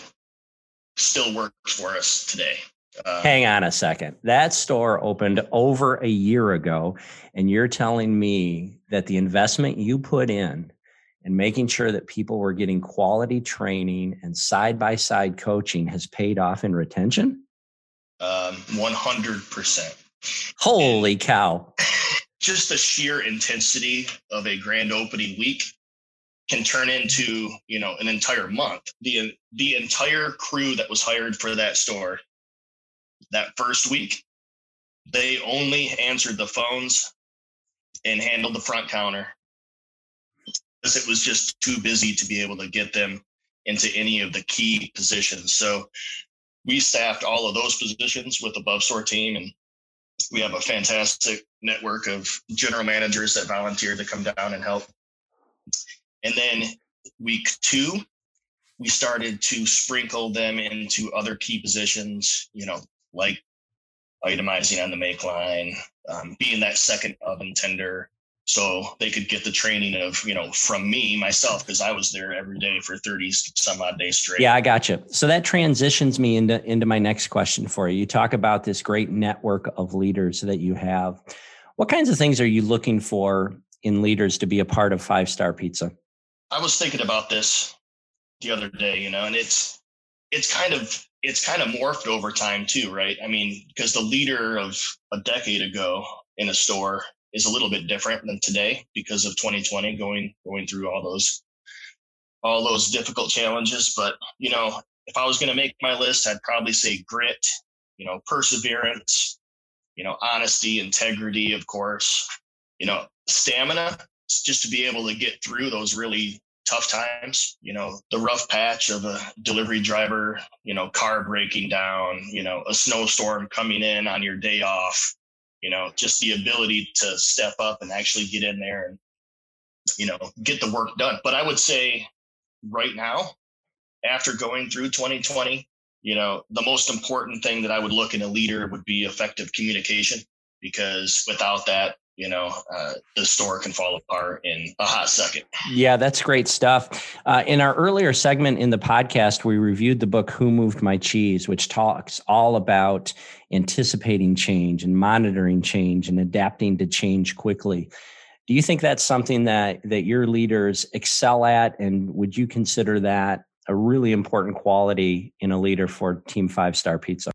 still works for us today. Uh, Hang on a second. That store opened over a year ago, and you're telling me that the investment you put in and making sure that people were getting quality training and side by side coaching has paid off in retention? Um, 100%. Holy cow. just the sheer intensity of a grand opening week can turn into you know an entire month the the entire crew that was hired for that store that first week they only answered the phones and handled the front counter because it was just too busy to be able to get them into any of the key positions so we staffed all of those positions with above store team and we have a fantastic network of general managers that volunteer to come down and help. And then week two, we started to sprinkle them into other key positions, you know, like itemizing on the make line, um, being that second oven tender, so they could get the training of you know from me myself because i was there every day for 30 some odd days straight. Yeah i got you so that transitions me into into my next question for you. You talk about this great network of leaders that you have. What kinds of things are you looking for in leaders to be a part of five star pizza? I was thinking about this the other day you know and it's it's kind of it's kind of morphed over time too right? I mean because the leader of a decade ago in a store is a little bit different than today because of 2020 going going through all those all those difficult challenges. But you know if i was going to make my list i'd probably say grit you know perseverance you know honesty integrity of course you know stamina just to be able to get through those really tough times you know the rough patch of a delivery driver you know car breaking down you know a snowstorm coming in on your day off you know, just the ability to step up and actually get in there and, you know, get the work done. But I would say right now, after going through 2020, you know, the most important thing that I would look in a leader would be effective communication because without that, you know, uh, the store can fall apart in a hot second. Yeah, that's great stuff. Uh, in our earlier segment in the podcast, we reviewed the book Who Moved My Cheese, which talks all about anticipating change and monitoring change and adapting to change quickly. Do you think that's something that that your leaders excel at, and would you consider that a really important quality in a leader for Team Five Star Pizza?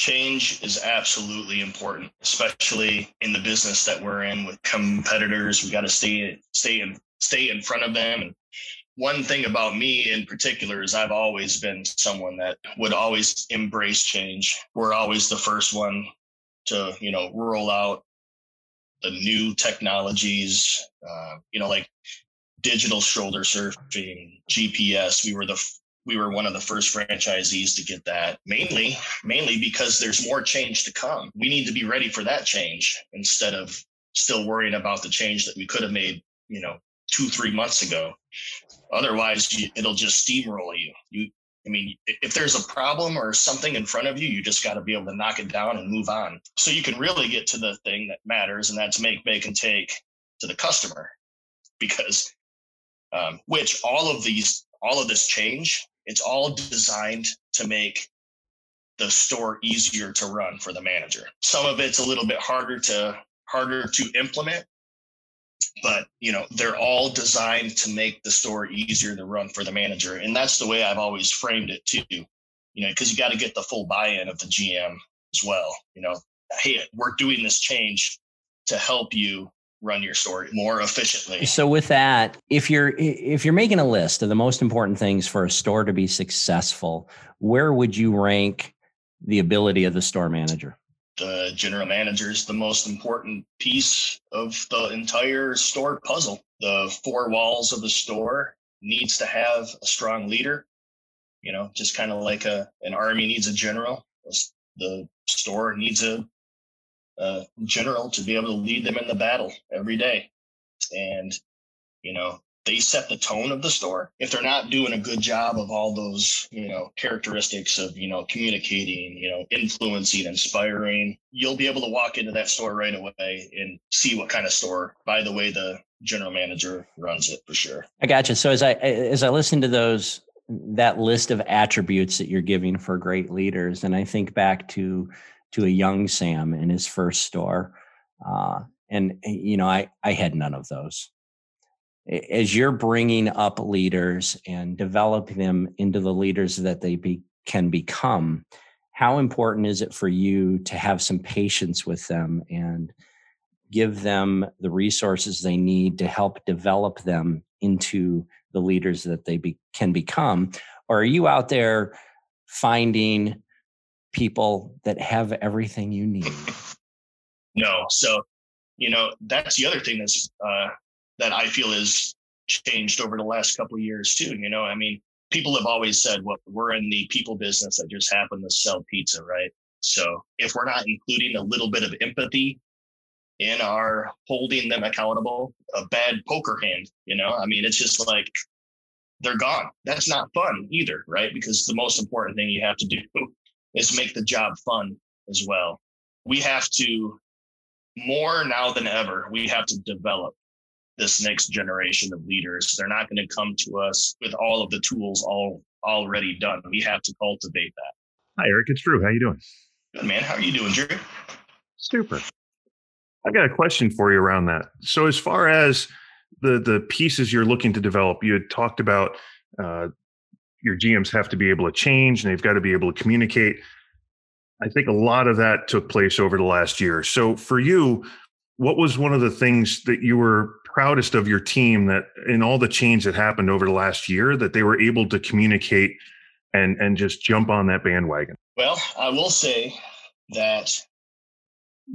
Change is absolutely important, especially in the business that we're in with competitors. We got to stay stay in stay in front of them. And one thing about me in particular is I've always been someone that would always embrace change. We're always the first one to you know roll out the new technologies. Uh, you know, like digital shoulder surfing, GPS. We were the we were one of the first franchisees to get that mainly mainly because there's more change to come. We need to be ready for that change instead of still worrying about the change that we could have made you know two three months ago. Otherwise you, it'll just steamroll you. You i mean if there's a problem or something in front of you you just got to be able to knock it down and move on. So you can really get to the thing that matters and that's make bake and take to the customer. Because um, which all of these all of this change it's all designed to make the store easier to run for the manager. Some of it's a little bit harder to harder to implement, but you know, they're all designed to make the store easier to run for the manager. And that's the way I've always framed it too. You know, because you got to get the full buy-in of the GM as well. You know, hey, we're doing this change to help you run your store more efficiently. So with that, if you're if you're making a list of the most important things for a store to be successful, where would you rank the ability of the store manager? The general manager is the most important piece of the entire store puzzle. The four walls of the store needs to have a strong leader. You know, just kind of like a an army needs a general. The store needs a uh, general to be able to lead them in the battle every day. And, you know, they set the tone of the store. If they're not doing a good job of all those, you know, characteristics of, you know, communicating, you know, influencing, inspiring, you'll be able to walk into that store right away and see what kind of store, by the way, the general manager runs it for sure. I got you. So as I as I listen to those that list of attributes that you're giving for great leaders, and I think back to to a young Sam in his first store. Uh, and, eh, you know, I, I had none of those. As you're bringing up leaders and developing them into the leaders that they be, can become, how important is it for you to have some patience with them and give them the resources they need to help develop them into the leaders that they be, can become? Or are you out there finding people that have everything you need? No. So, you know, that's the other thing that's uh, that I feel is changed over the last couple of years too. You know, I mean, people have always said, well, we're in the people business that just happen to sell pizza, right? So if we're not including a little bit of empathy in our holding them accountable, a bad poker hand, you know, I mean, it's just like they're gone. That's not fun either, right? Because the most important thing you have to do is make the job fun as well. We have to, more now than ever, we have to develop this next generation of leaders. They're not going to come to us with all of the tools all already done. We have to cultivate that. Hi, Eric. It's Drew. How you doing? Good man. How are you doing, Drew? Super. I got a question for you around that. So, as far as the the pieces you're looking to develop, you had talked about uh, your GMs have to be able to change and they've got to be able to communicate. I think a lot of that took place over the last year. So, for you, what was one of the things that you were proudest of your team that in all the change that happened over the last year that they were able to communicate and and just jump on that bandwagon? Well, I will say that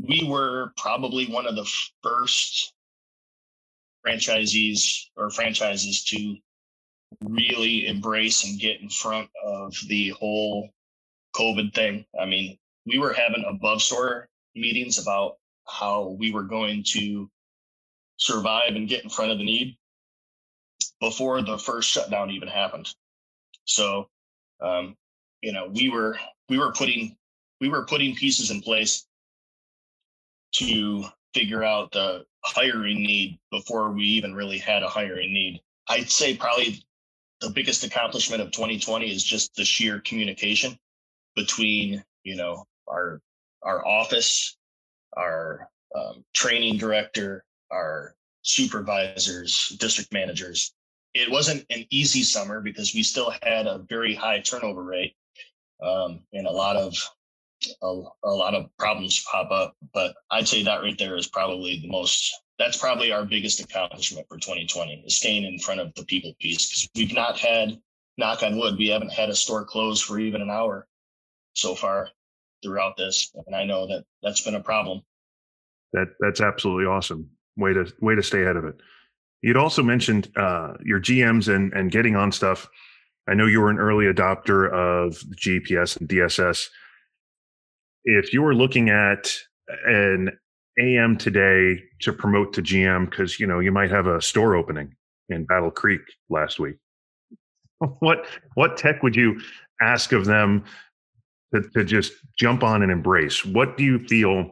we were probably one of the first franchisees or franchises to really embrace and get in front of the whole COVID thing. I mean, we were having above store meetings about how we were going to survive and get in front of the need before the first shutdown even happened. So, um, you know, we were we were putting we were putting pieces in place to figure out the hiring need before we even really had a hiring need. I'd say probably the biggest accomplishment of 2020 is just the sheer communication between you know our our office our um, training director our supervisors district managers. It wasn't an easy summer because we still had a very high turnover rate um, and a lot of a, a lot of problems pop up but i'd say that right there is probably the most that's probably our biggest accomplishment for 2020 is staying in front of the people piece because we've not had knock on wood we haven't had a store closed for even an hour so far throughout this and i know that that's been a problem. That that's absolutely awesome. Way to way to stay ahead of it. You'd also mentioned uh, your gms and and getting on stuff. I know you were an early adopter of gps and dss if you were looking at an AM today to promote to GM because you know you might have a store opening in Battle Creek last week. What what tech would you ask of them to, to just jump on and embrace? What do you feel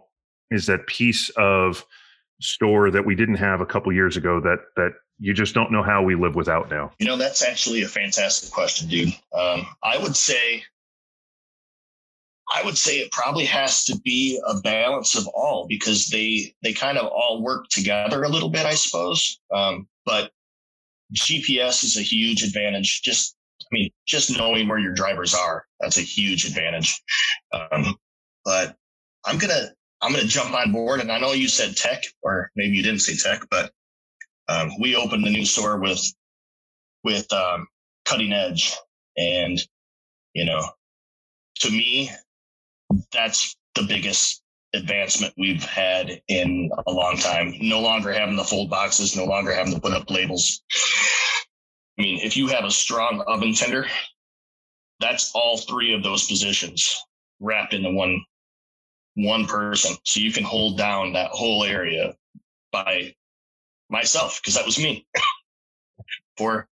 is that piece of store that we didn't have a couple years ago that that you just don't know how we live without now? You know, that's actually a fantastic question, dude. Um, I would say I would say it probably has to be a balance of all because they they kind of all work together a little bit, I suppose. Um, but GPS is a huge advantage. Just I mean, just knowing where your drivers are, that's a huge advantage. Um, but I'm gonna I'm gonna jump on board, and I know you said tech, or maybe you didn't say tech, but um, we opened the new store with with um, cutting edge, and you know, to me, that's the biggest advancement we've had in a long time. No longer having the fold boxes, no longer having to put up labels. I mean, if you have a strong oven tender, that's all three of those positions wrapped into one one person. So you can hold down that whole area by myself, because that was me for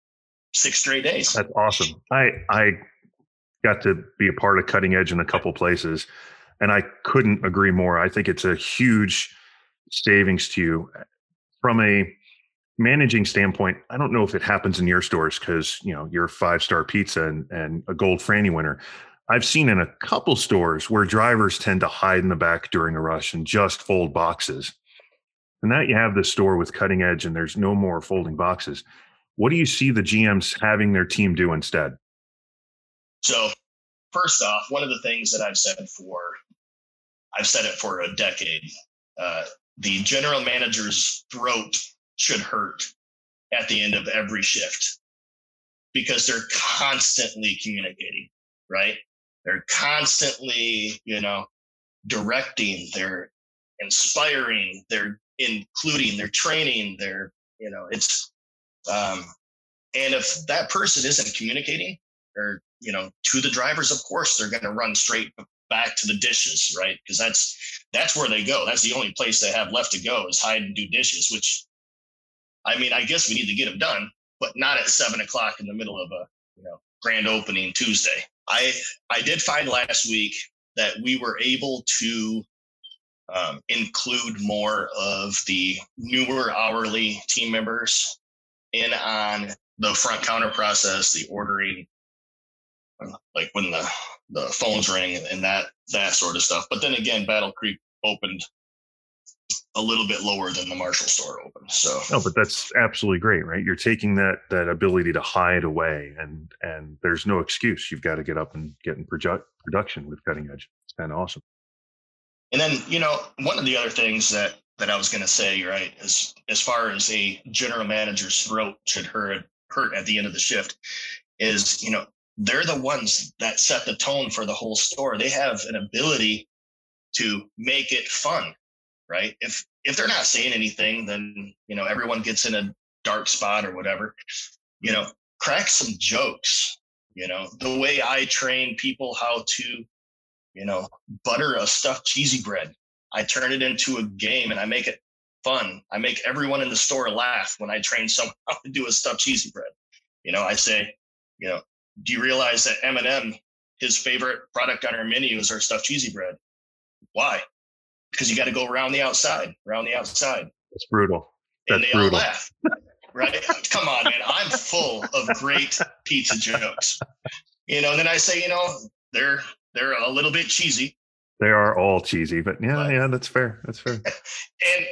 six straight days. That's awesome. I I got to be a part of cutting edge in a couple places and i couldn't agree more. I think it's a huge savings to you. From a managing standpoint i don't know if it happens in your stores because you know you're five star pizza and, and a gold franny winner. I've seen in a couple stores where drivers tend to hide in the back during a rush and just fold boxes. And now you have this store with cutting edge and there's no more folding boxes. What do you see the gms having their team do instead so, first off, one of the things that I've said for, I've said it for a decade. Uh, the general manager's throat should hurt at the end of every shift because they're constantly communicating, right? They're constantly, you know, directing, they're inspiring, they're including, they're training, they're, you know, it's, um, and if that person isn't communicating or, you know, to the drivers, of course, they're going to run straight back to the dishes, right? Because that's, that's where they go. That's the only place they have left to go is hide and do dishes, which I mean, I guess we need to get them done, but not at seven o'clock in the middle of a, you know, grand opening Tuesday. I, I did find last week that we were able to um, include more of the newer hourly team members in on the front counter process, the ordering, like when the the phones ring and that that sort of stuff. But then again, Battle Creek opened a little bit lower than the Marshall store opened. So no, but that's absolutely great, right? You're taking that that ability to hide away, and and there's no excuse. You've got to get up and get in project, production with cutting edge. It's kind of awesome. And then you know one of the other things that that I was going to say, right, as as far as a general manager's throat should hurt hurt at the end of the shift, is you know they're the ones that set the tone for the whole store. They have an ability to make it fun right? If if they're not saying anything, then you know everyone gets in a dark spot or whatever. You know, crack some jokes. You know, the way I train people how to, you know, butter a stuffed cheesy bread. I turn it into a game and I make it fun. I make everyone in the store laugh when I train someone how to do a stuffed cheesy bread. You know, I say, you know, do you realize that Eminem, his favorite product on our menu is our stuffed cheesy bread? Why? because you got to go around the outside, around the outside. It's brutal. That's and they brutal. all laugh. Right? Come on, man. I'm full of great pizza jokes. You know, and then I say, you know, they're they're a little bit cheesy. They are all cheesy, but yeah, but, yeah, that's fair. That's fair. And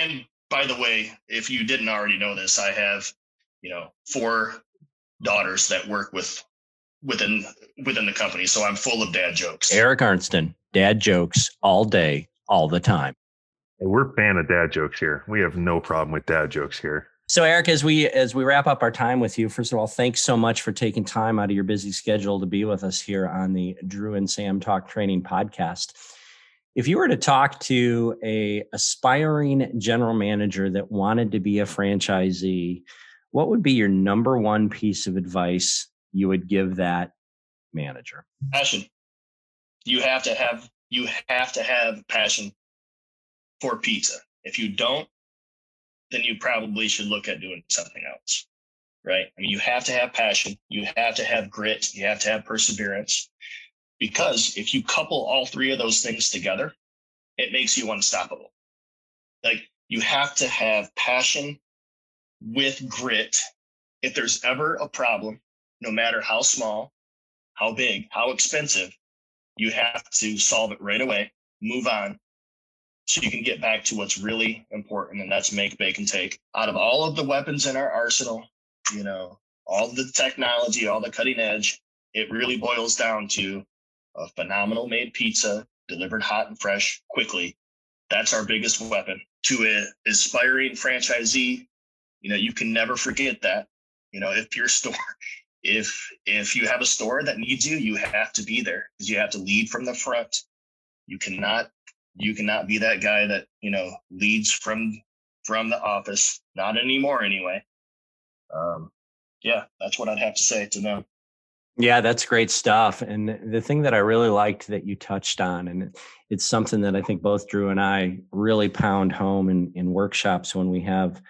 and by the way, if you didn't already know this, I have, you know, four daughters that work with within within the company. So I'm full of dad jokes. Eric Arnston, dad jokes all day, all the time. We're fan of dad jokes here. We have no problem with dad jokes here. So Eric, as we as we wrap up our time with you, first of all, thanks so much for taking time out of your busy schedule to be with us here on the Drew and Sam Talk Training Podcast. If you were to talk to a aspiring general manager that wanted to be a franchisee, what would be your number one piece of advice you would give that manager? Passion. You have to have you have to have passion for pizza. If you don't, then you probably should look at doing something else. Right? I mean, you have to have passion, you have to have grit, you have to have perseverance. Because if you couple all three of those things together, it makes you unstoppable. Like you have to have passion with grit. If there's ever a problem, no matter how small, how big, how expensive, you have to solve it right away, move on, so you can get back to what's really important, and that's make, bake, and take. Out of all of the weapons in our arsenal, you know, all the technology, all the cutting edge, it really boils down to a phenomenal made pizza delivered hot and fresh quickly. That's our biggest weapon. To an aspiring franchisee, you know, you can never forget that. You know, if your store if if you have a store that needs you you have to be there because you have to lead from the front. You cannot you cannot be that guy that you know leads from from the office. Not anymore anyway. Um yeah that's what i'd have to say to them. Yeah that's great stuff. And the thing that i really liked that you touched on and it's something that i think both drew and i really pound home in, in workshops when we have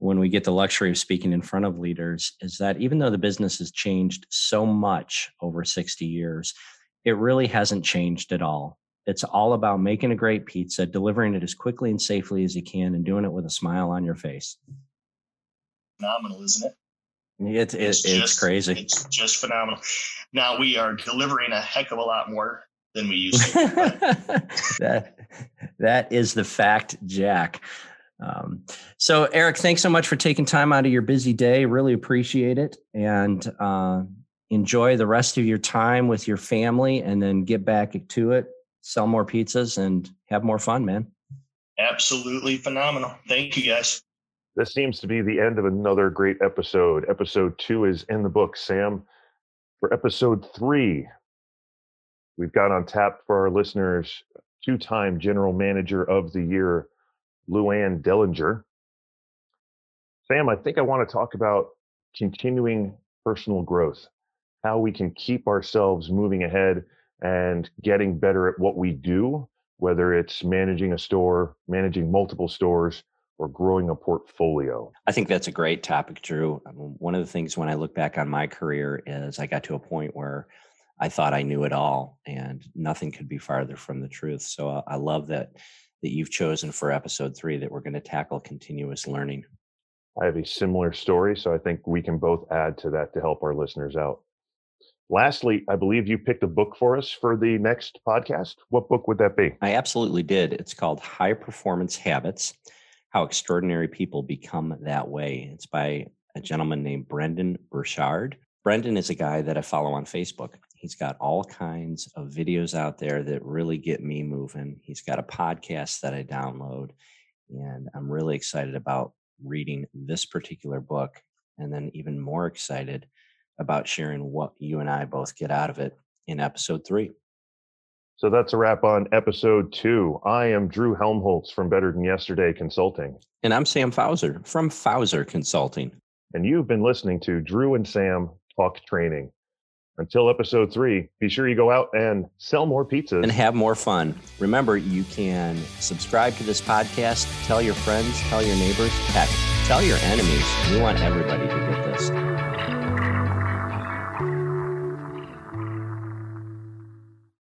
when we get the luxury of speaking in front of leaders is that even though the business has changed so much over 60 years, it really hasn't changed at all. It's all about making a great pizza, delivering it as quickly and safely as you can, and doing it with a smile on your face. Phenomenal, isn't it? It, it, it's, it's just, crazy. It's just phenomenal. Now we are delivering a heck of a lot more than we used to. that, that is the fact, Jack. Um, so, Eric, thanks so much for taking time out of your busy day. Really appreciate it. And uh, enjoy the rest of your time with your family and then get back to it, sell more pizzas, and have more fun, man. Absolutely phenomenal. Thank you, guys. This seems to be the end of another great episode. Episode two is in the book. Sam, for episode three, we've got on tap for our listeners two time General Manager of the Year, Luann Dellinger. Sam, I think I want to talk about continuing personal growth, how we can keep ourselves moving ahead and getting better at what we do, whether it's managing a store, managing multiple stores, or growing a portfolio? I think that's a great topic, Drew. One of the things when I look back on my career is I got to a point where I thought I knew it all, and nothing could be farther from the truth. So uh, I love that that you've chosen for episode three that we're going to tackle continuous learning. I have a similar story, so I think we can both add to that to help our listeners out. Lastly, I believe you picked a book for us for the next podcast. What book would that be? I absolutely did. It's called High Performance Habits How Extraordinary People Become That Way. It's by a gentleman named Brendon Burchard. Brendon is a guy that I follow on Facebook. He's got all kinds of videos out there that really get me moving. He's got a podcast that I download, and I'm really excited about reading this particular book. And then, even more excited about sharing what you and I both get out of it in episode three. So that's a wrap on episode two. I am Drew Helmholtz from Better Than Yesterday Consulting. And I'm Sam Fauser from Fauser Consulting. And you've been listening to Drew and Sam Talk Training. Until episode three, be sure you go out and sell more pizzas and have more fun. Remember, you can subscribe to this podcast, tell your friends, tell your neighbors, heck, tell your enemies. We want everybody to get this.